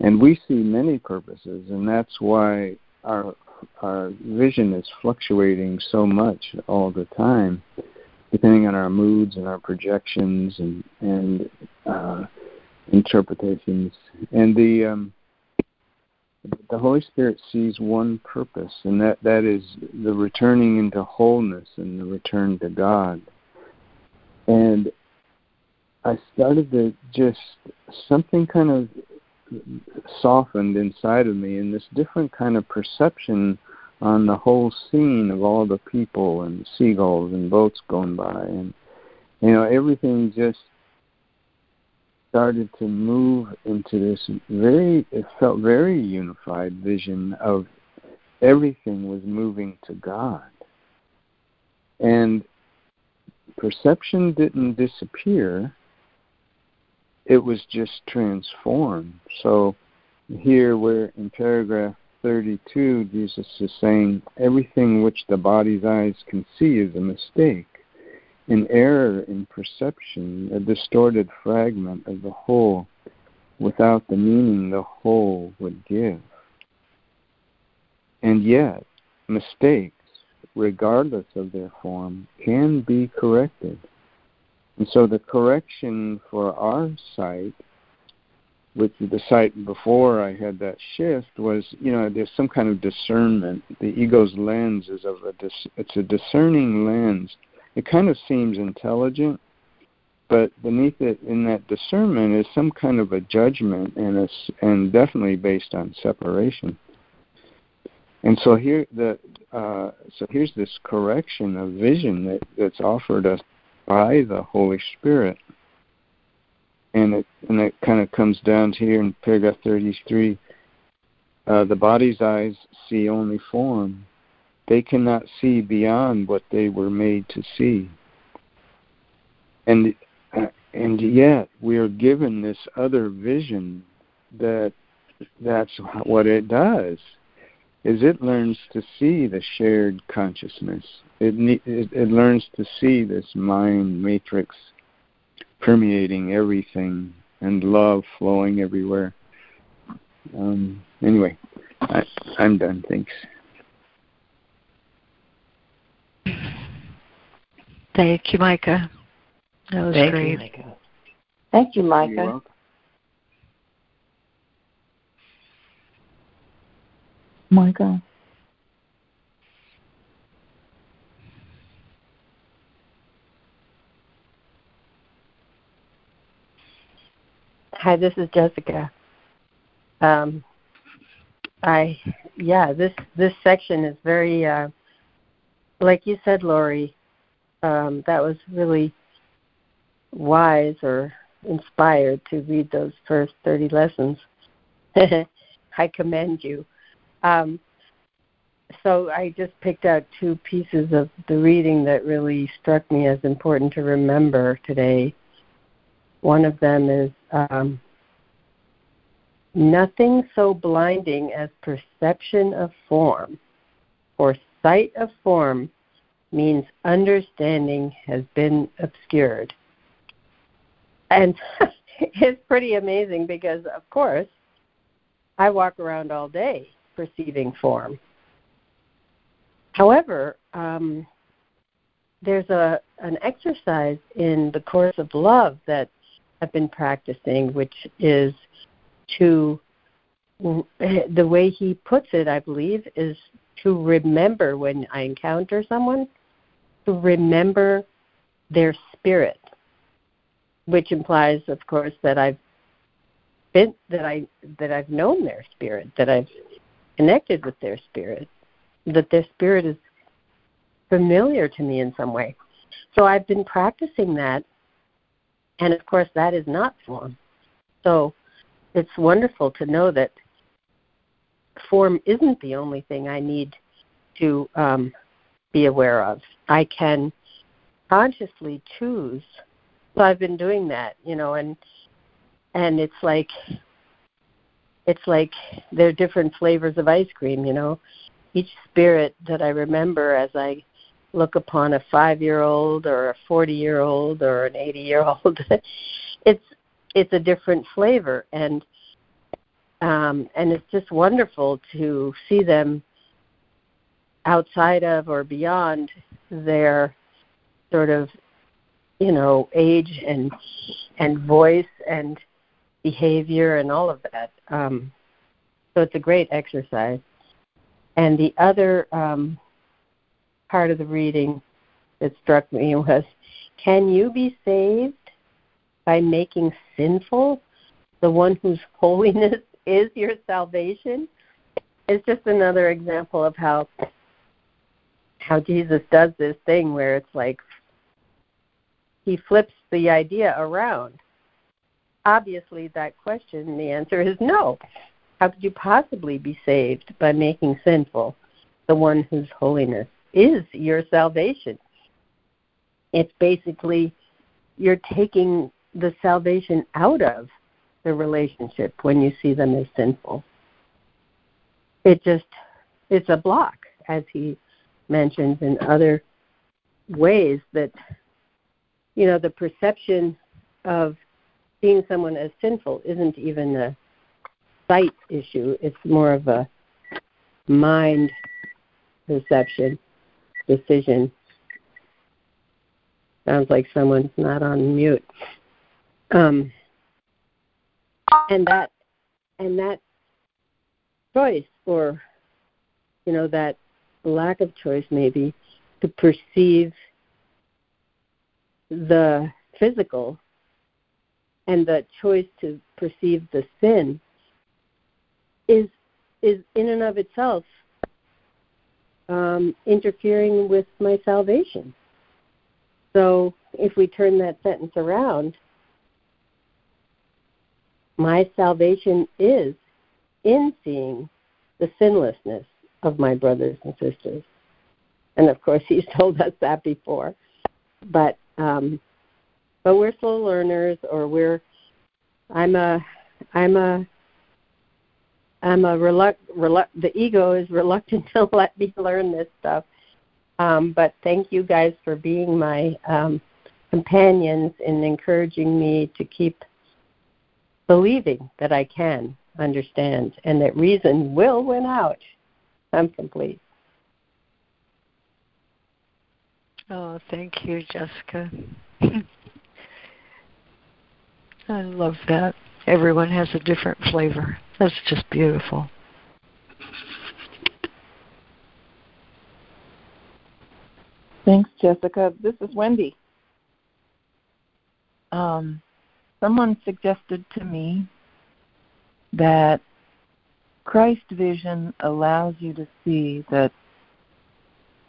and we see many purposes, and that's why our our vision is fluctuating so much all the time, depending on our moods and our projections and and uh, interpretations. And the um, the Holy Spirit sees one purpose, and that, that is the returning into wholeness and the return to God. And I started to just, something kind of softened inside of me, and this different kind of perception on the whole scene of all the people and seagulls and boats going by. And, You know, everything just started to move into this very, it felt very unified vision of everything was moving to God. And perception didn't disappear, it was just transformed. So here, where in paragraph 32, Jesus is saying, everything which the body's eyes can see is a mistake, an error in perception, a distorted fragment of the whole without the meaning the whole would give. And yet, mistakes, regardless of their form, can be corrected. And so the correction for our sight with the sight before I had that shift was, you know, there's some kind of discernment. The ego's lens is of a dis- it's a discerning lens. It kind of seems intelligent, but beneath it, in that discernment, is some kind of a judgment, and it's and definitely based on separation. And so here, the uh, so here's this correction of vision that, that's offered us by the Holy Spirit and it and it kind of comes down to here in paragraph 33 uh, the body's eyes see only form they cannot see beyond what they were made to see and uh, and yet we are given this other vision that that's what it does is it learns to see the shared consciousness it, it, it learns to see this mind matrix permeating everything and love flowing everywhere. Um, anyway, I, I'm done. Thanks. Thank you, Micah. That was Thank great. You, Micah. Thank you, Micah. Micah. Hi, this is Jessica. Um, I yeah, this this section is very uh, like you said, Laurie. Um, that was really wise or inspired to read those first thirty lessons. I commend you. Um, so I just picked out two pieces of the reading that really struck me as important to remember today. One of them is um, nothing so blinding as perception of form, for sight of form means understanding has been obscured. And it's pretty amazing because, of course, I walk around all day perceiving form. However, um, there's a an exercise in the course of love that I've been practicing, which is to the way he puts it, I believe, is to remember when I encounter someone, remember their spirit, which implies, of course, that I've been that I that I've known their spirit, that I've connected with their spirit, that their spirit is familiar to me in some way. So I've been practicing that and of course, that is not form. So it's wonderful to know that form isn't the only thing I need to um, be aware of. I can consciously choose. So I've been doing that, you know, and and it's like it's like there are different flavors of ice cream, you know. Each spirit that I remember as I look upon a five year old or a forty year old or an eighty year old it's it's a different flavor and um and it's just wonderful to see them outside of or beyond their sort of you know age and and voice and behavior and all of that um so it's a great exercise and the other um part of the reading that struck me was Can you be saved by making sinful the one whose holiness is your salvation? It's just another example of how how Jesus does this thing where it's like he flips the idea around. Obviously, that question, the answer is no. How could you possibly be saved by making sinful the one whose holiness is your salvation? It's basically you're taking the salvation out of the relationship when you see them as sinful. It just, it's a block, as he mentions in other ways that, you know, the perception of seeing someone as sinful isn't even a sight issue, it's more of a mind perception decision. Sounds like someone's not on mute. Um, and that and that choice or you know that lack of choice maybe to perceive the physical and the choice to perceive the sin is is in and of itself um, interfering with my salvation. So if we turn that sentence around, my salvation is in seeing the sinlessness of my brothers and sisters. And of course, he's told us that before. But um, but we're slow learners, or we're I'm a I'm a I'm a reluct, reluct the ego is reluctant to let me learn this stuff. Um, but thank you guys for being my um, companions in encouraging me to keep believing that I can understand and that reason will win out. I'm complete. Oh, thank you, Jessica. I love that. Everyone has a different flavor. That's just beautiful. Thanks, Jessica. This is Wendy. Um, someone suggested to me that Christ vision allows you to see that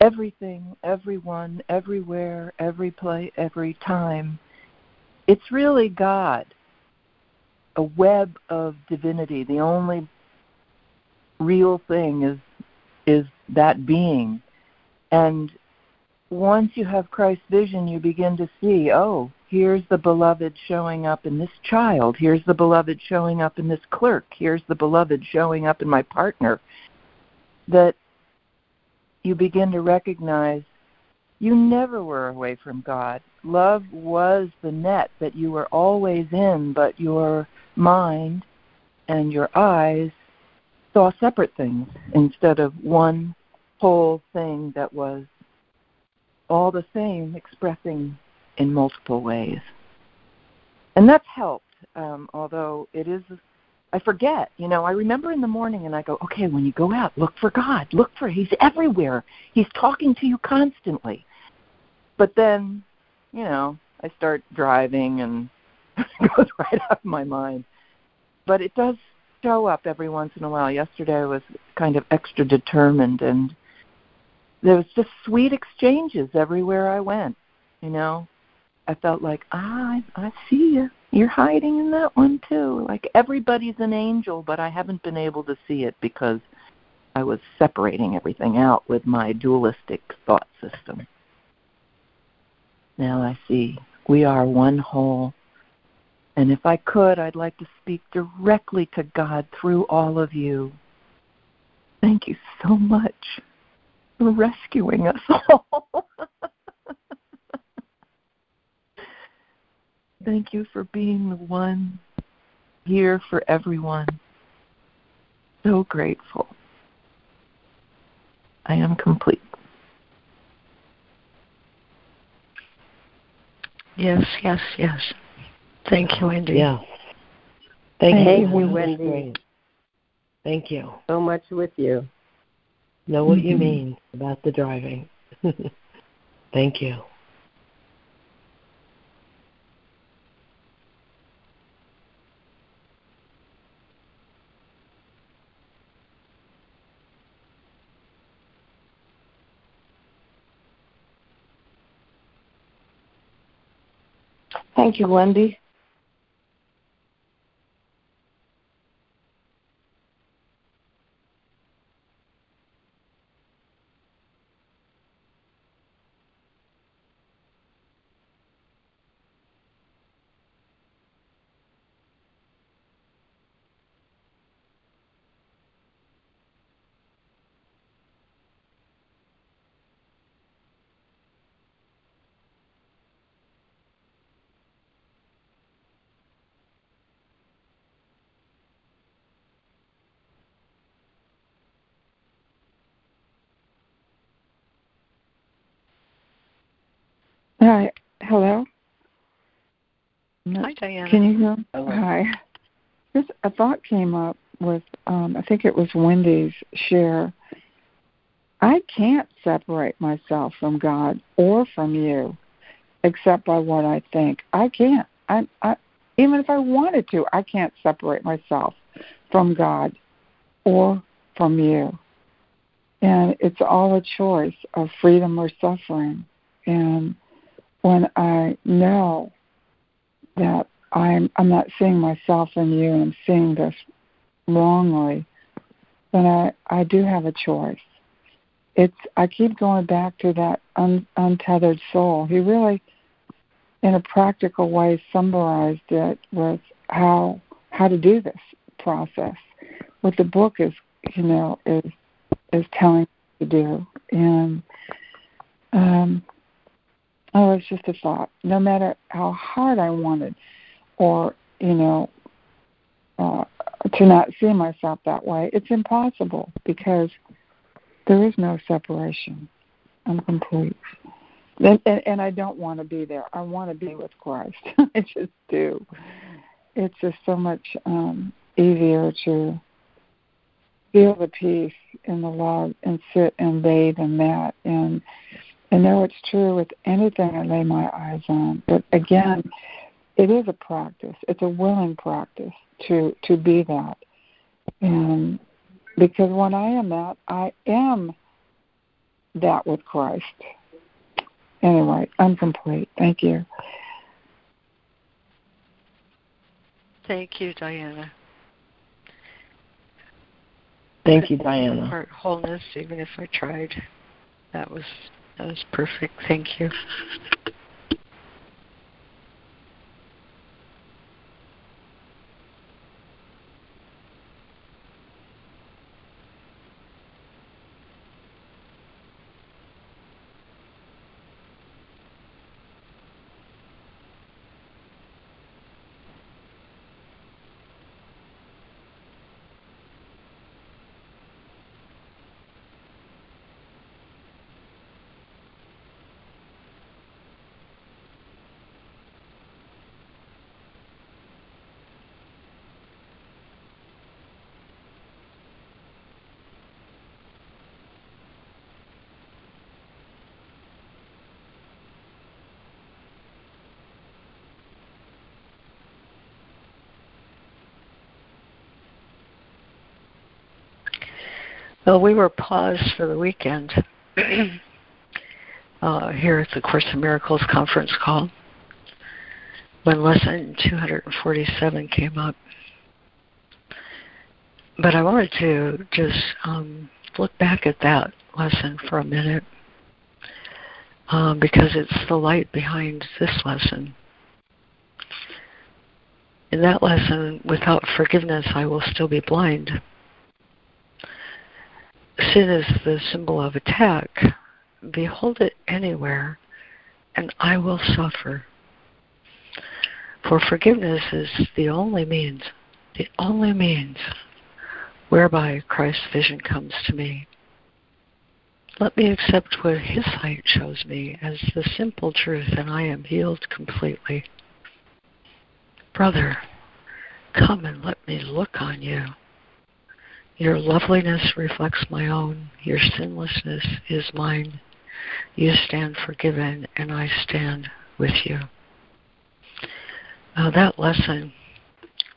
everything, everyone, everywhere, every place, every time, it's really God, a web of divinity. The only real thing is is that being. And once you have Christ's vision, you begin to see, oh, here's the beloved showing up in this child. Here's the beloved showing up in this clerk. Here's the beloved showing up in my partner. That you begin to recognize you never were away from God. Love was the net that you were always in, but your mind and your eyes saw separate things instead of one whole thing that was all the same, expressing in multiple ways. And that's helped, um, although it is, I forget. You know, I remember in the morning and I go, okay, when you go out, look for God. Look for, He's everywhere. He's talking to you constantly. But then, you know, I start driving and it goes right out of my mind. But it does show up every once in a while. Yesterday I was kind of extra determined and there was just sweet exchanges everywhere I went. You know, I felt like ah, I, I see you. You're hiding in that one too. Like everybody's an angel, but I haven't been able to see it because I was separating everything out with my dualistic thought system. Now I see we are one whole. And if I could, I'd like to speak directly to God through all of you. Thank you so much for rescuing us all. Thank you for being the one here for everyone. So grateful. I am complete. Yes, yes, yes. Thank you, Wendy. Yeah. Thank, Thank you, you, Wendy. Thank you. So much with you know what you mm-hmm. mean about the driving. Thank you. Thank you, Wendy. Hi. Hello. Hi, Diana. Can you hear? me? Hello. Hi. This a thought came up with um, I think it was Wendy's share. I can't separate myself from God or from you, except by what I think. I can't. I, I even if I wanted to, I can't separate myself from God or from you. And it's all a choice of freedom or suffering. And when I know that I'm I'm not seeing myself in you and I'm seeing this wrongly, then I, I do have a choice. It's I keep going back to that un, untethered soul. He really, in a practical way, summarized it with how how to do this process. What the book is, you know, is is telling you to do, and um, oh, it's just a thought. No matter how hard I wanted, or you know, uh, to not see myself that way, it's impossible because there is no separation. I'm complete. And, and, and I don't want to be there. I want to be with Christ. I just do. It's just so much um, easier to feel the peace in the love and sit and bathe in that and and know it's true with anything I lay my eyes on. But again, it is a practice. It's a willing practice to to be that. And because when I am that, I am that with Christ. Anyway, I'm complete. Thank you. Thank you, Diana. Thank you, Diana. Heart wholeness, even if I tried. That was that was perfect. Thank you. Well, we were paused for the weekend uh, here at the Course in Miracles conference call when lesson 247 came up. But I wanted to just um, look back at that lesson for a minute um, because it's the light behind this lesson. In that lesson, without forgiveness, I will still be blind sin is the symbol of attack. Behold it anywhere, and I will suffer. For forgiveness is the only means, the only means whereby Christ's vision comes to me. Let me accept what His light shows me as the simple truth, and I am healed completely. Brother, come and let me look on you. Your loveliness reflects my own. Your sinlessness is mine. You stand forgiven, and I stand with you. Uh, that lesson,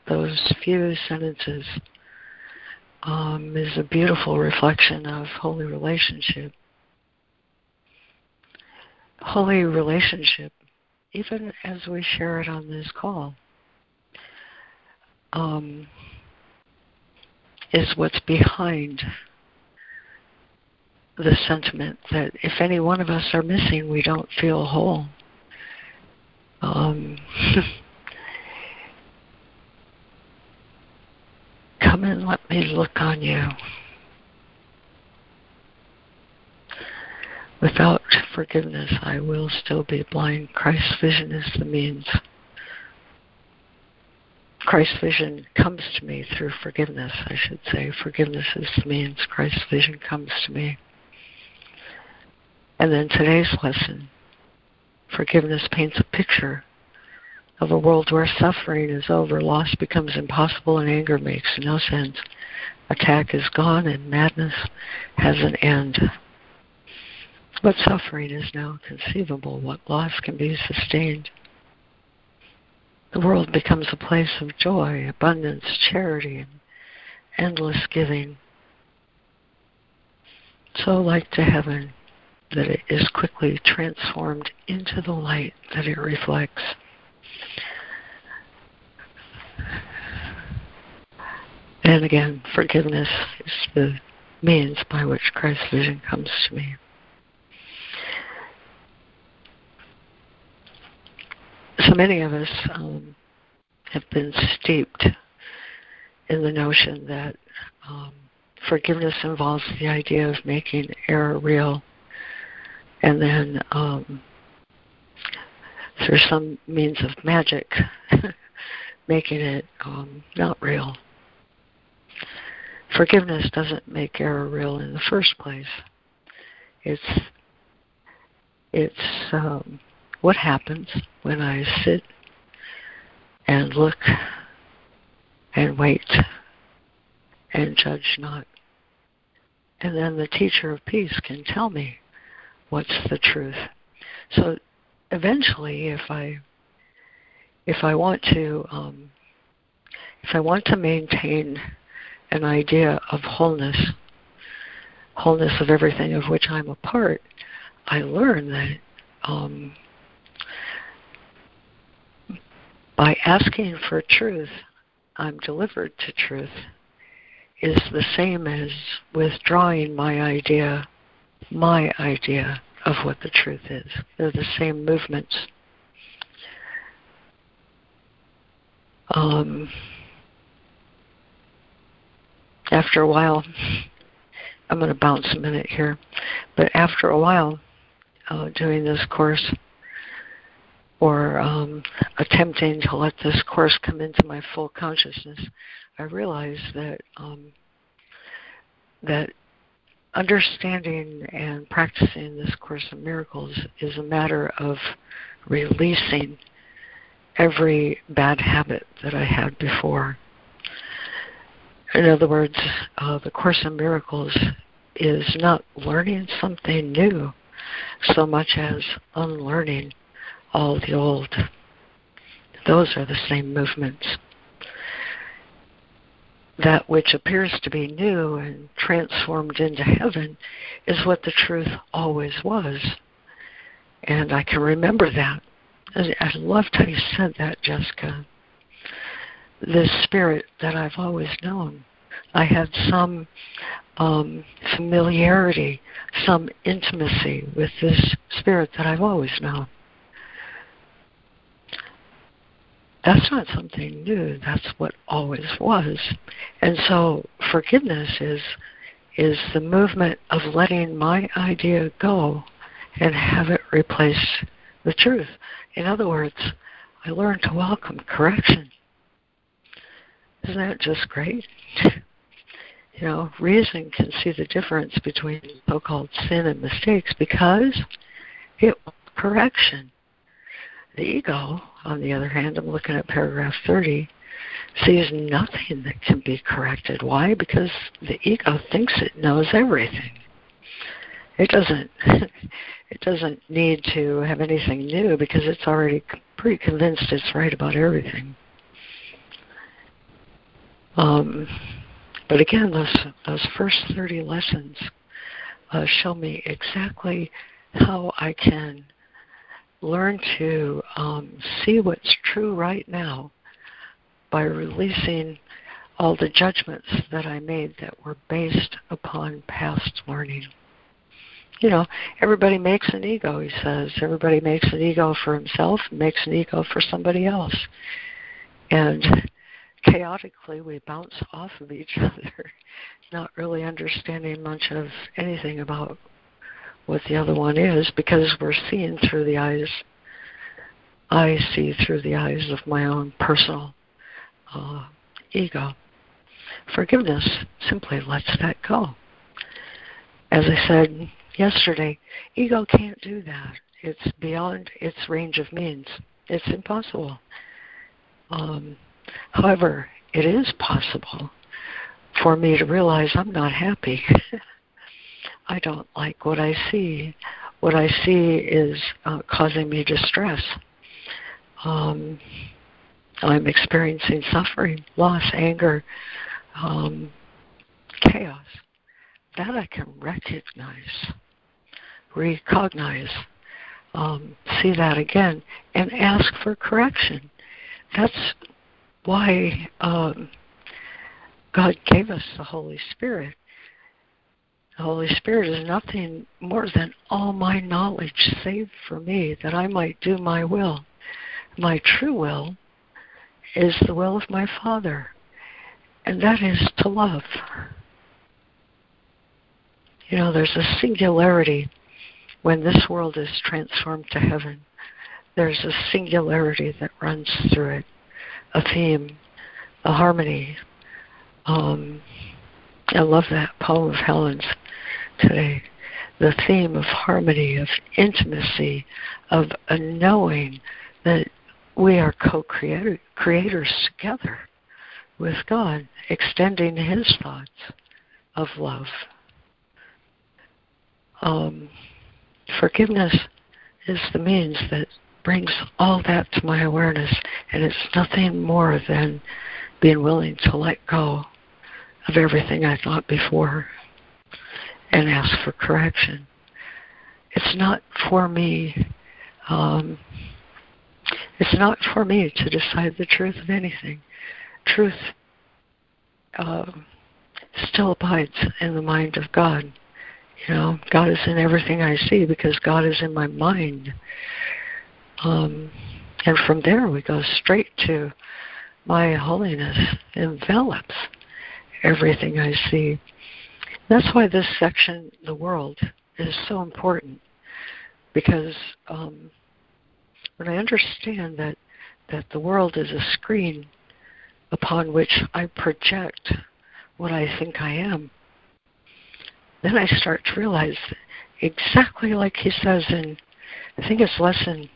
those few sentences, um, is a beautiful reflection of holy relationship. Holy relationship even as we share it on this call, um, is what's behind the sentiment that if any one of us are missing, we don't feel whole. Um, come and let me look on you. Without forgiveness, I will still be blind. Christ's vision is the means. Christ's vision comes to me through forgiveness, I should say. Forgiveness is the means. Christ's vision comes to me. And then today's lesson forgiveness paints a picture of a world where suffering is over, loss becomes impossible, and anger makes no sense. Attack is gone, and madness has an end. What suffering is now conceivable. What loss can be sustained? The world becomes a place of joy, abundance, charity, and endless giving. So like to heaven, that it is quickly transformed into the light that it reflects. And again, forgiveness is the means by which Christ's vision comes to me. So many of us um, have been steeped in the notion that um, forgiveness involves the idea of making error real and then um, through some means of magic, making it um, not real. Forgiveness doesn't make error real in the first place. It's it's um, what happens when I sit and look and wait and judge not. And then the teacher of peace can tell me what's the truth. So eventually, if I if I want to um, if I want to maintain an idea of wholeness, wholeness of everything of which I'm a part, I learn that um, by asking for truth, I'm delivered to truth, is the same as withdrawing my idea my idea of what the truth is. They're the same movements. Um, after a while, I'm going to bounce a minute here, but after a while, uh, doing this course or um, attempting to let this course come into my full consciousness, I realized that um, that understanding and practicing this Course in Miracles is a matter of releasing every bad habit that I had before. In other words, uh, the Course in Miracles is not learning something new so much as unlearning all the old. Those are the same movements that which appears to be new and transformed into heaven is what the truth always was. And I can remember that. I loved how you said that, Jessica. This spirit that I've always known. I had some um, familiarity, some intimacy with this spirit that I've always known. That's not something new. That's what always was. And so forgiveness is is the movement of letting my idea go and have it replace the truth. In other words, I learned to welcome correction. Isn't that just great? you know, reason can see the difference between so called sin and mistakes because it correction. The ego, on the other hand, I'm looking at paragraph 30, sees nothing that can be corrected. Why? Because the ego thinks it knows everything. It doesn't. it doesn't need to have anything new because it's already pretty convinced it's right about everything. Um, but again, those those first 30 lessons uh, show me exactly how I can learn to um, see what's true right now by releasing all the judgments that I made that were based upon past learning. You know, everybody makes an ego, he says. Everybody makes an ego for himself, makes an ego for somebody else. And chaotically we bounce off of each other, not really understanding much of anything about what the other one is because we're seeing through the eyes. I see through the eyes of my own personal uh, ego. Forgiveness simply lets that go. As I said yesterday, ego can't do that. It's beyond its range of means. It's impossible. Um, however, it is possible for me to realize I'm not happy. I don't like what I see. What I see is uh, causing me distress. Um, I'm experiencing suffering, loss, anger, um, chaos. That I can recognize, recognize, um, see that again, and ask for correction. That's why um, God gave us the Holy Spirit. The Holy Spirit is nothing more than all my knowledge saved for me that I might do my will. My true will is the will of my Father, and that is to love. You know, there's a singularity when this world is transformed to heaven. There's a singularity that runs through it, a theme, a harmony. Um, I love that poem of Helen's today. The theme of harmony, of intimacy, of a knowing that we are co-creators together with God, extending His thoughts of love. Um, forgiveness is the means that brings all that to my awareness, and it's nothing more than being willing to let go of everything I thought before and ask for correction. It's not for me. Um, it's not for me to decide the truth of anything. Truth uh, still abides in the mind of God. You know, God is in everything I see because God is in my mind. Um, and from there we go straight to my holiness envelops everything I see. That's why this section, the world, is so important because um, when I understand that that the world is a screen upon which I project what I think I am, then I start to realize exactly like he says in I think it's lesson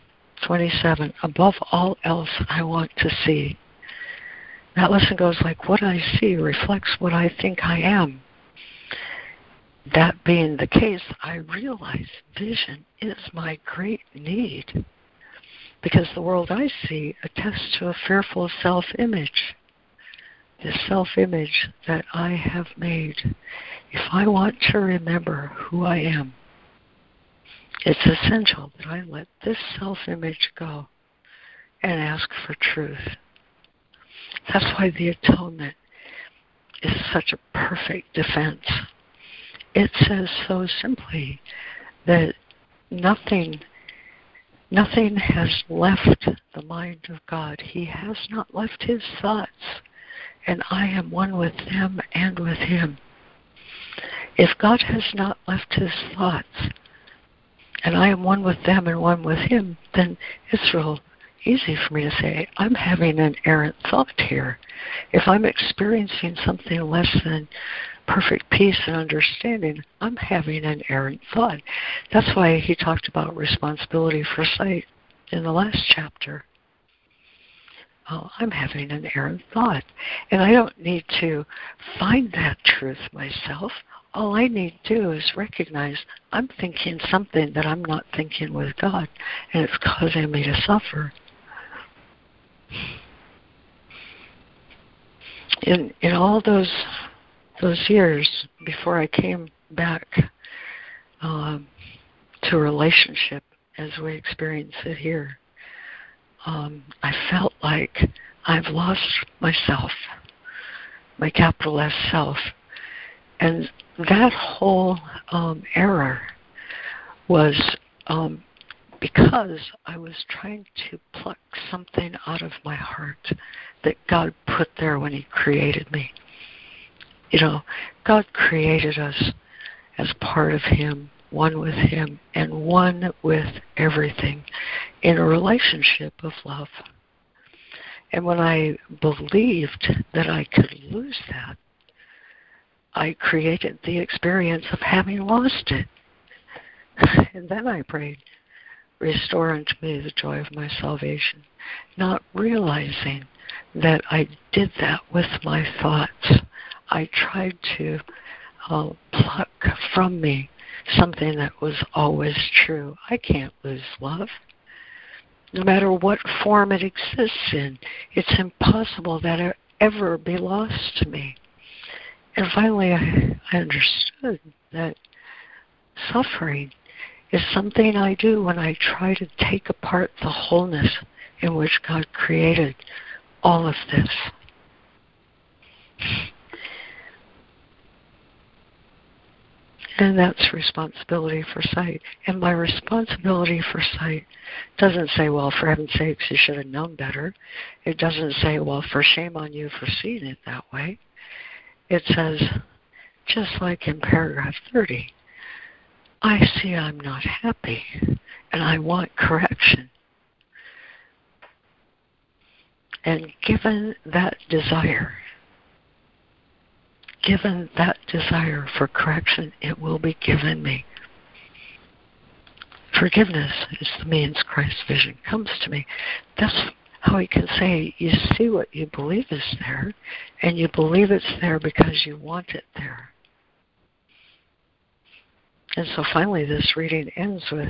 27 above all else I want to see. That lesson goes like what I see reflects what I think I am. That being the case, I realize vision is my great need because the world I see attests to a fearful self image. The self image that I have made. If I want to remember who I am, it's essential that I let this self image go and ask for truth. That's why the atonement is such a perfect defense. It says so simply that nothing Nothing has left the mind of God. He has not left his thoughts, and I am one with them and with him. If God has not left his thoughts, and I am one with them and one with him, then it's real easy for me to say, I'm having an errant thought here. If I'm experiencing something less than perfect peace and understanding, I'm having an errant thought. That's why he talked about responsibility for sight in the last chapter. Oh, I'm having an errant thought. And I don't need to find that truth myself. All I need to do is recognize I'm thinking something that I'm not thinking with God, and it's causing me to suffer. In in all those those years before I came back um, to relationship as we experience it here. Um, I felt like I've lost myself, my capital S self. And that whole um, error was um, because I was trying to pluck something out of my heart that God put there when He created me. You know, God created us as part of Him, one with Him, and one with everything in a relationship of love. And when I believed that I could lose that, I created the experience of having lost it. And then I prayed, Restore unto me the joy of my salvation, not realizing that I did that with my thoughts. I tried to uh, pluck from me something that was always true. I can't lose love. No matter what form it exists in, it's impossible that it ever be lost to me. And finally, I, I understood that suffering is something I do when I try to take apart the wholeness in which God created all of this. And that's responsibility for sight. And my responsibility for sight doesn't say, well, for heaven's sakes, you should have known better. It doesn't say, well, for shame on you for seeing it that way. It says, just like in paragraph 30, I see I'm not happy and I want correction. And given that desire, given that desire for correction, it will be given me. Forgiveness is the means Christ's vision comes to me. That's how he can say, You see what you believe is there, and you believe it's there because you want it there. And so finally, this reading ends with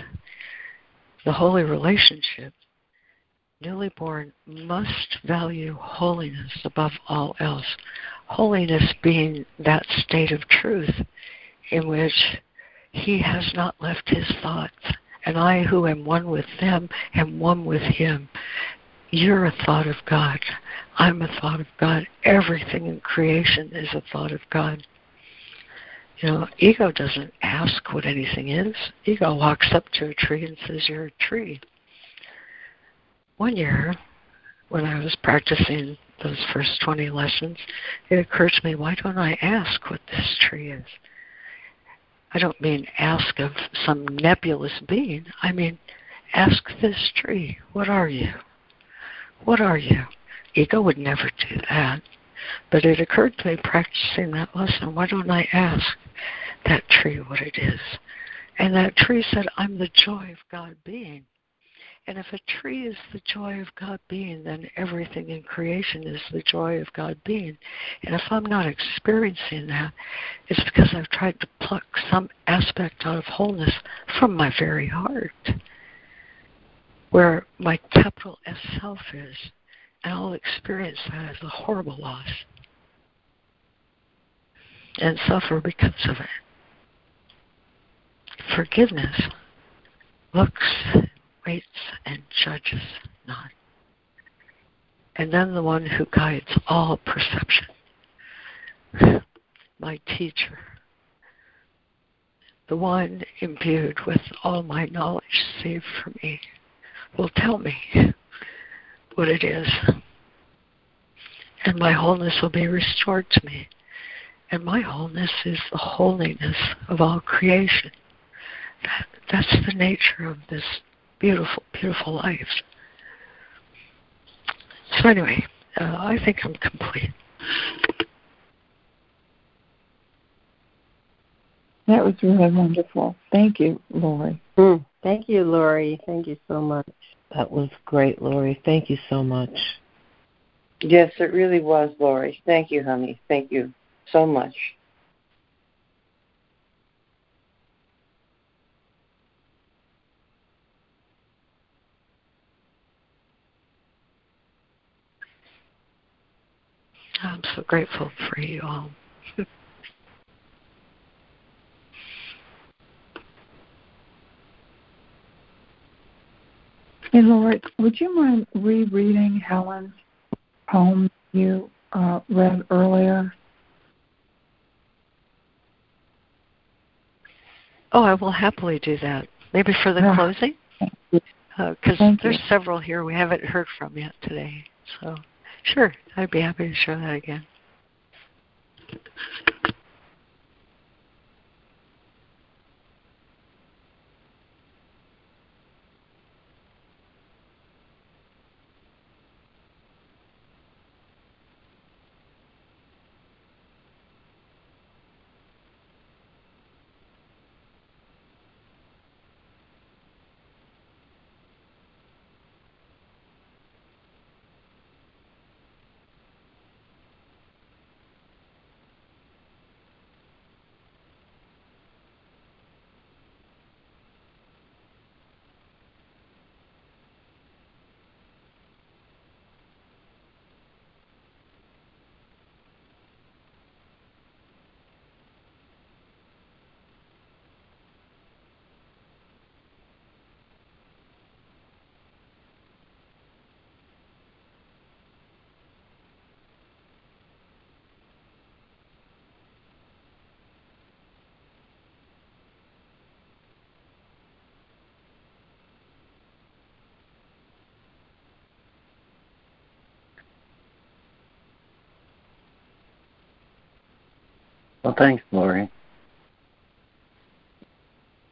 the holy relationship. Newly born must value holiness above all else. Holiness being that state of truth in which he has not left his thoughts. And I, who am one with them, am one with him. You're a thought of God. I'm a thought of God. Everything in creation is a thought of God. You know, ego doesn't ask what anything is. Ego walks up to a tree and says, You're a tree. One year, when I was practicing those first 20 lessons, it occurred to me, why don't I ask what this tree is? I don't mean ask of some nebulous being. I mean, ask this tree, what are you? What are you? Ego would never do that. But it occurred to me practicing that lesson, why don't I ask that tree what it is? And that tree said, I'm the joy of God being. And if a tree is the joy of God being, then everything in creation is the joy of God being. And if I'm not experiencing that, it's because I've tried to pluck some aspect out of wholeness from my very heart, where my capital S self is and I'll experience that as a horrible loss and suffer because of it. Forgiveness looks, and judges not. And then the one who guides all perception, my teacher, the one imbued with all my knowledge saved from me, will tell me what it is. And my wholeness will be restored to me. And my wholeness is the holiness of all creation. That, that's the nature of this beautiful, beautiful life. So, anyway, uh, I think I'm complete. That was really wonderful. Thank you, Laurie. Mm, thank you, Laurie. Thank you so much. That was great, Laurie. Thank you so much. Yes, it really was, Laurie. Thank you, honey. Thank you so much. I'm so grateful for you all. Hey, Lord, would you mind rereading Helen's poem you uh, read earlier? Oh, I will happily do that. Maybe for the Yeah. closing? Because Thank there's you. several here we haven't heard from yet today. So, sure, I'd be happy to share that again. Well, thanks, Laurie.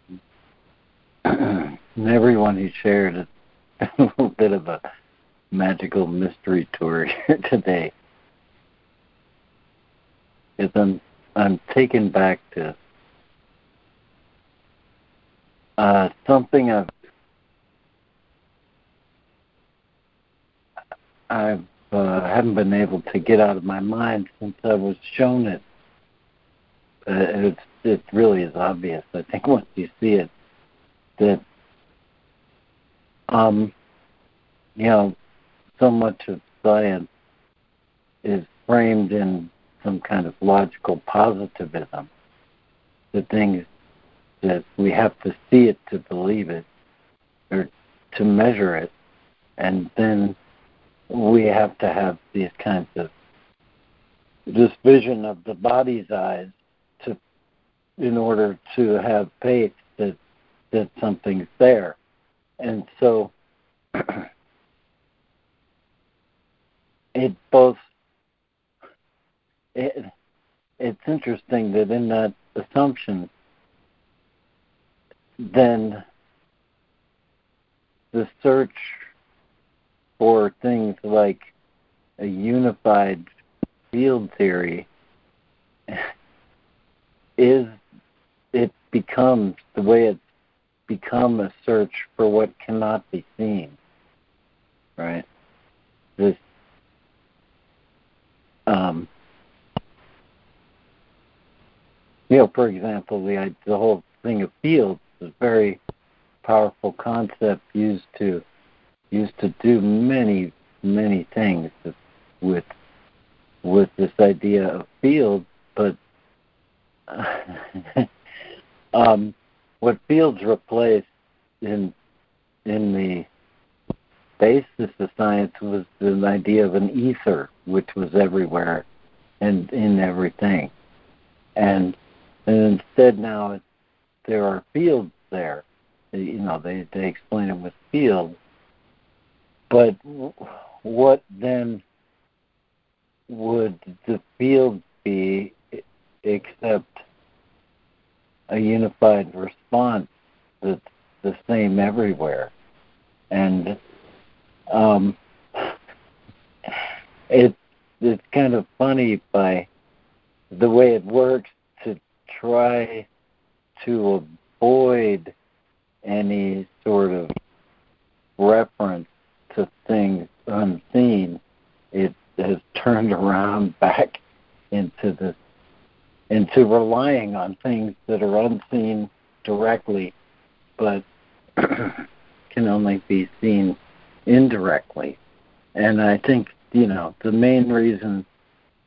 and everyone who shared a, little bit of a magical mystery tour here today. Because I'm, I'm taken back to uh, something I've I've uh, haven't been able to get out of my mind since I was shown it. Uh, it's it really is obvious. I think once you see it, that um, you know, so much of science is framed in some kind of logical positivism. The things that we have to see it to believe it, or to measure it, and then we have to have these kinds of this vision of the body's eyes to in order to have faith that that something's there. And so it both it, it's interesting that in that assumption then the search for things like a unified field theory is it becomes the way it's become a search for what cannot be seen right? This um you know for example the the whole thing of fields is a very powerful concept used to used to do many many things with with this idea of fields but um, what Fields replaced in in the basis of science was the idea of an ether, which was everywhere and in everything, and and instead now there are fields there. You know, they they explain it with fields, but what then would the field be except a unified response that's the same everywhere. And um, it, it's kind of funny by the way it works to try to avoid any sort of reference to things unseen. It has turned around back into this into relying on things that are unseen directly but can only be seen indirectly. And I think, you know, the main reason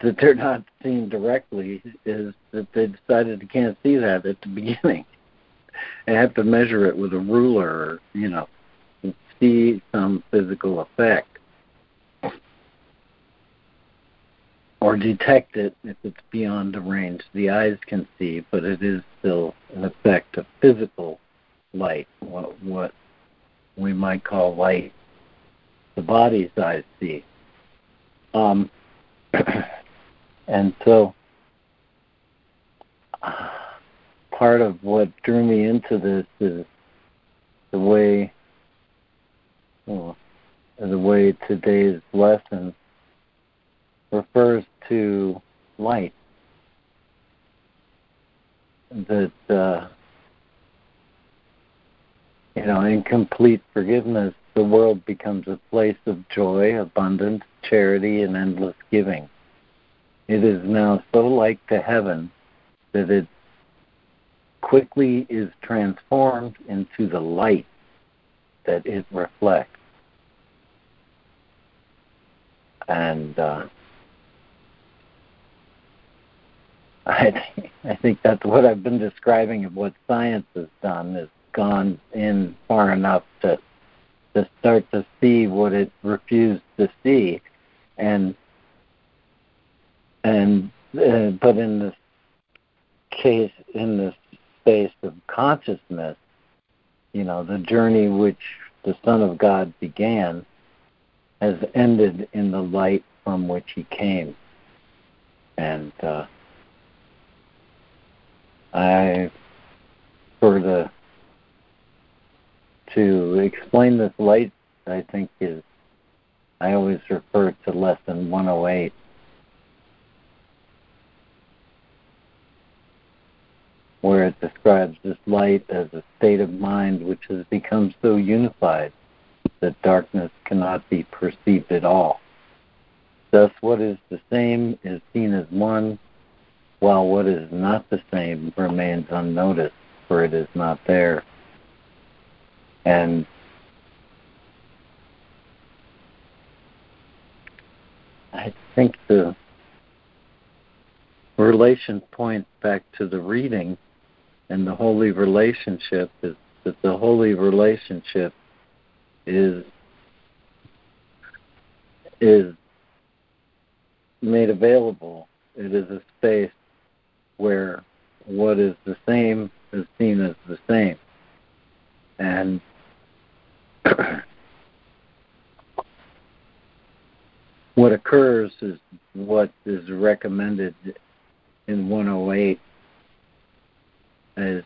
that they're not seen directly is that they decided they can't see that at the beginning. They have to measure it with a ruler you know, see some physical effect or detect it if it's beyond the range the eyes can see, but it is still an effect of physical light, what, what we might call light the body's eyes see. Um, and so uh, part of what drew me into this is the way well, the way today's lesson refers to light. That uh, you know, in complete forgiveness, the world becomes a place of joy, abundance, charity, and endless giving. It is now so like to heaven that it quickly is transformed into the light that it reflects. And uh, I, I think that's what I've been describing of what science has done is gone in far enough to to start to see what it refused to see, and and uh, but in this case, in this space of consciousness, you know, the journey which the Son of God began has ended in the light from which he came, and uh, I, for the to explain this light, I think is I always refer to lesson 108. Where it describes this light as a state of mind which has become so unified that darkness cannot be perceived at all. Thus, what is the same is seen as one, while what is not the same remains unnoticed, for it is not there. And I think the relation point back to the reading and the holy relationship is that the holy relationship is is made available. It is a space where what is the same is seen as the same. And what occurs is what is recommended in 108 is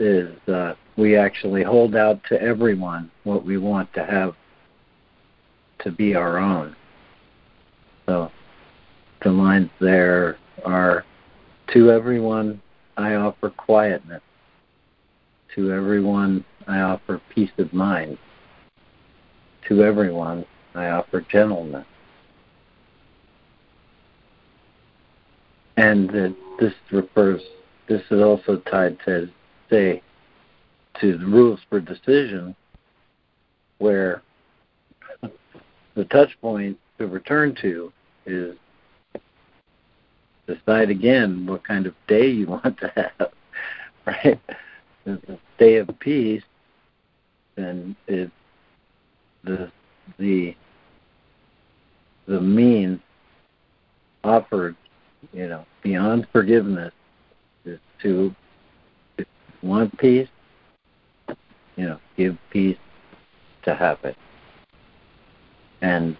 is uh, we actually hold out to everyone what we want to have to be our own. So the lines there are to everyone I offer quietness. To everyone I offer peace of mind. To everyone I offer gentleness. And this refers, this is also tied to, say, to the rules for decision, where the touch point to return to is decide again what kind of day you want to have, right? If it's a day of peace, then it the the the means offered, you know, beyond forgiveness is to want peace, you know, give peace to have it. And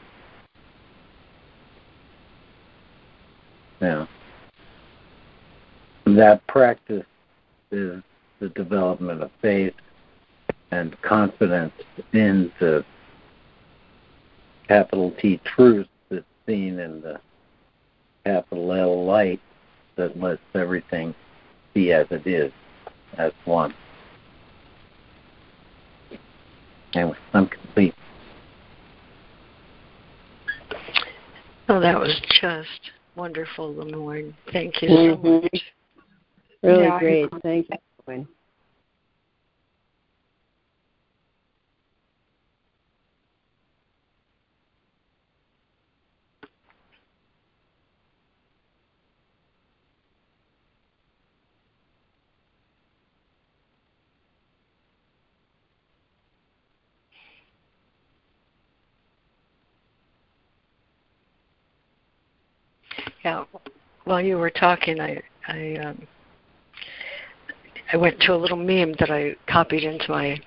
know, that practice is the development of faith and confidence in the capital T truth that's seen in the capital L light that lets everything be as it is, as one. Anyway, I'm complete. Oh, that was just wonderful, Lemoyne. Thank you so mm-hmm. much. Really yeah, great. Thank you, Lemoyne. Yeah. While you were talking, I I um, I went to a little meme that I copied into my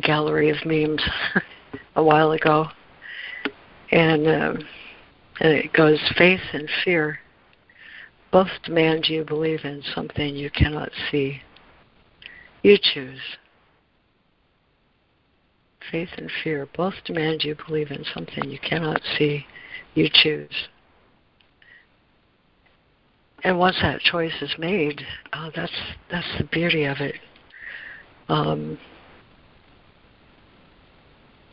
gallery of memes a while ago, and, um, and it goes faith and fear both demand you believe in something you cannot see. You choose. Faith and fear both demand you believe in something you cannot see. You choose. And once that choice is made, uh, that's that's the beauty of it. Um,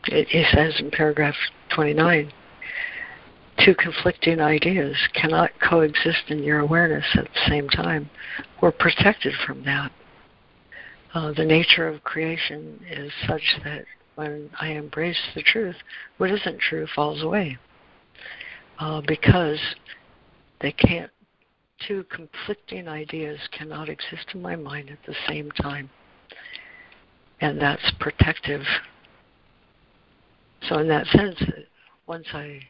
it, it says in paragraph 29 two conflicting ideas cannot coexist in your awareness at the same time. We're protected from that. Uh, the nature of creation is such that when I embrace the truth, what isn't true falls away. Uh, because they can't, two conflicting ideas cannot exist in my mind at the same time. And that's protective. So, in that sense, once I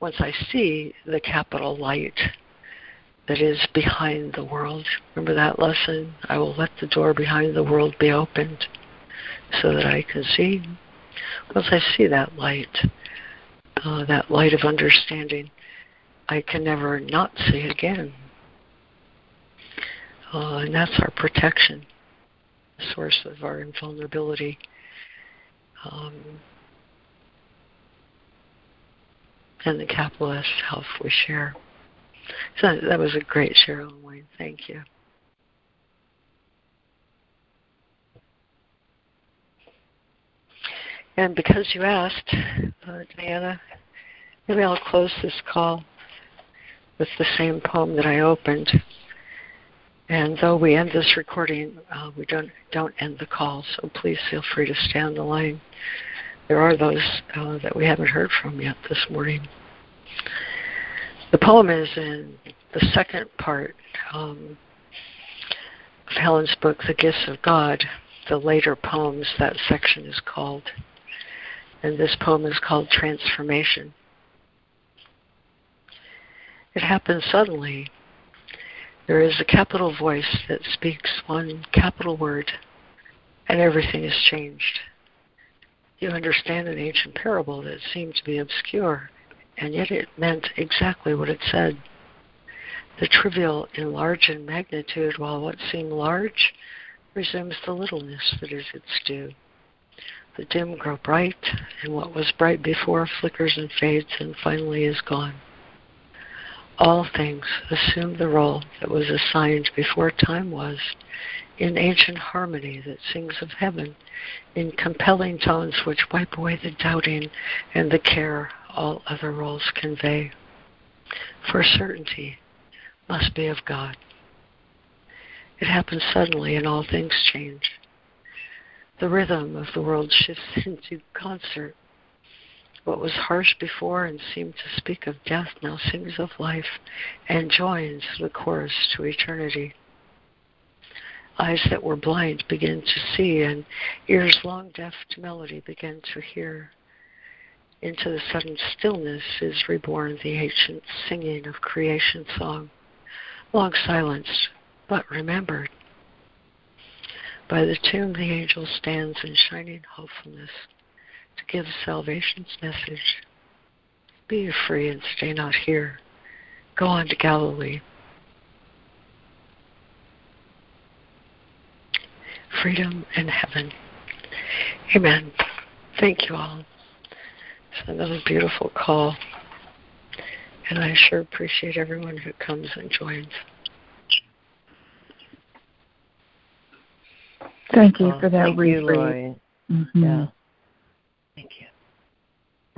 once I see the capital light that is behind the world. Remember that lesson? I will let the door behind the world be opened so that I can see. Once I see that light, uh, that light of understanding, I can never not see it again. Uh, and that's our protection, the source of our invulnerability. Um, and the capital S Health we share. So that was a great share, Wayne. Thank you. And because you asked, uh, Diana, maybe I'll close this call with the same poem that I opened. And though we end this recording, uh, we don't don't end the call. So please feel free to stay on the line. There are those uh, that we haven't heard from yet this morning. The poem is in the second part um, of Helen's book, The Gifts of God. The later poems, that section is called. And this poem is called Transformation. It happens suddenly. There is a capital voice that speaks one capital word, and everything is changed. You understand an ancient parable that seemed to be obscure and yet it meant exactly what it said. The trivial enlarge in magnitude, while what seemed large resumes the littleness that is its due. The dim grow bright, and what was bright before flickers and fades and finally is gone. All things assume the role that was assigned before time was, in ancient harmony that sings of heaven, in compelling tones which wipe away the doubting and the care all other roles convey. For certainty must be of God. It happens suddenly and all things change. The rhythm of the world shifts into concert. What was harsh before and seemed to speak of death now sings of life and joins the chorus to eternity. Eyes that were blind begin to see, and ears long deaf to melody begin to hear. Into the sudden stillness is reborn the ancient singing of creation song, long silenced but remembered. By the tomb the angel stands in shining hopefulness to give salvation's message. Be free and stay not here. Go on to Galilee. Freedom and heaven. Amen. Thank you all. It's another beautiful call. And I sure appreciate everyone who comes and joins. Thank you for that Thank you, Laurie. Mm-hmm. Yeah.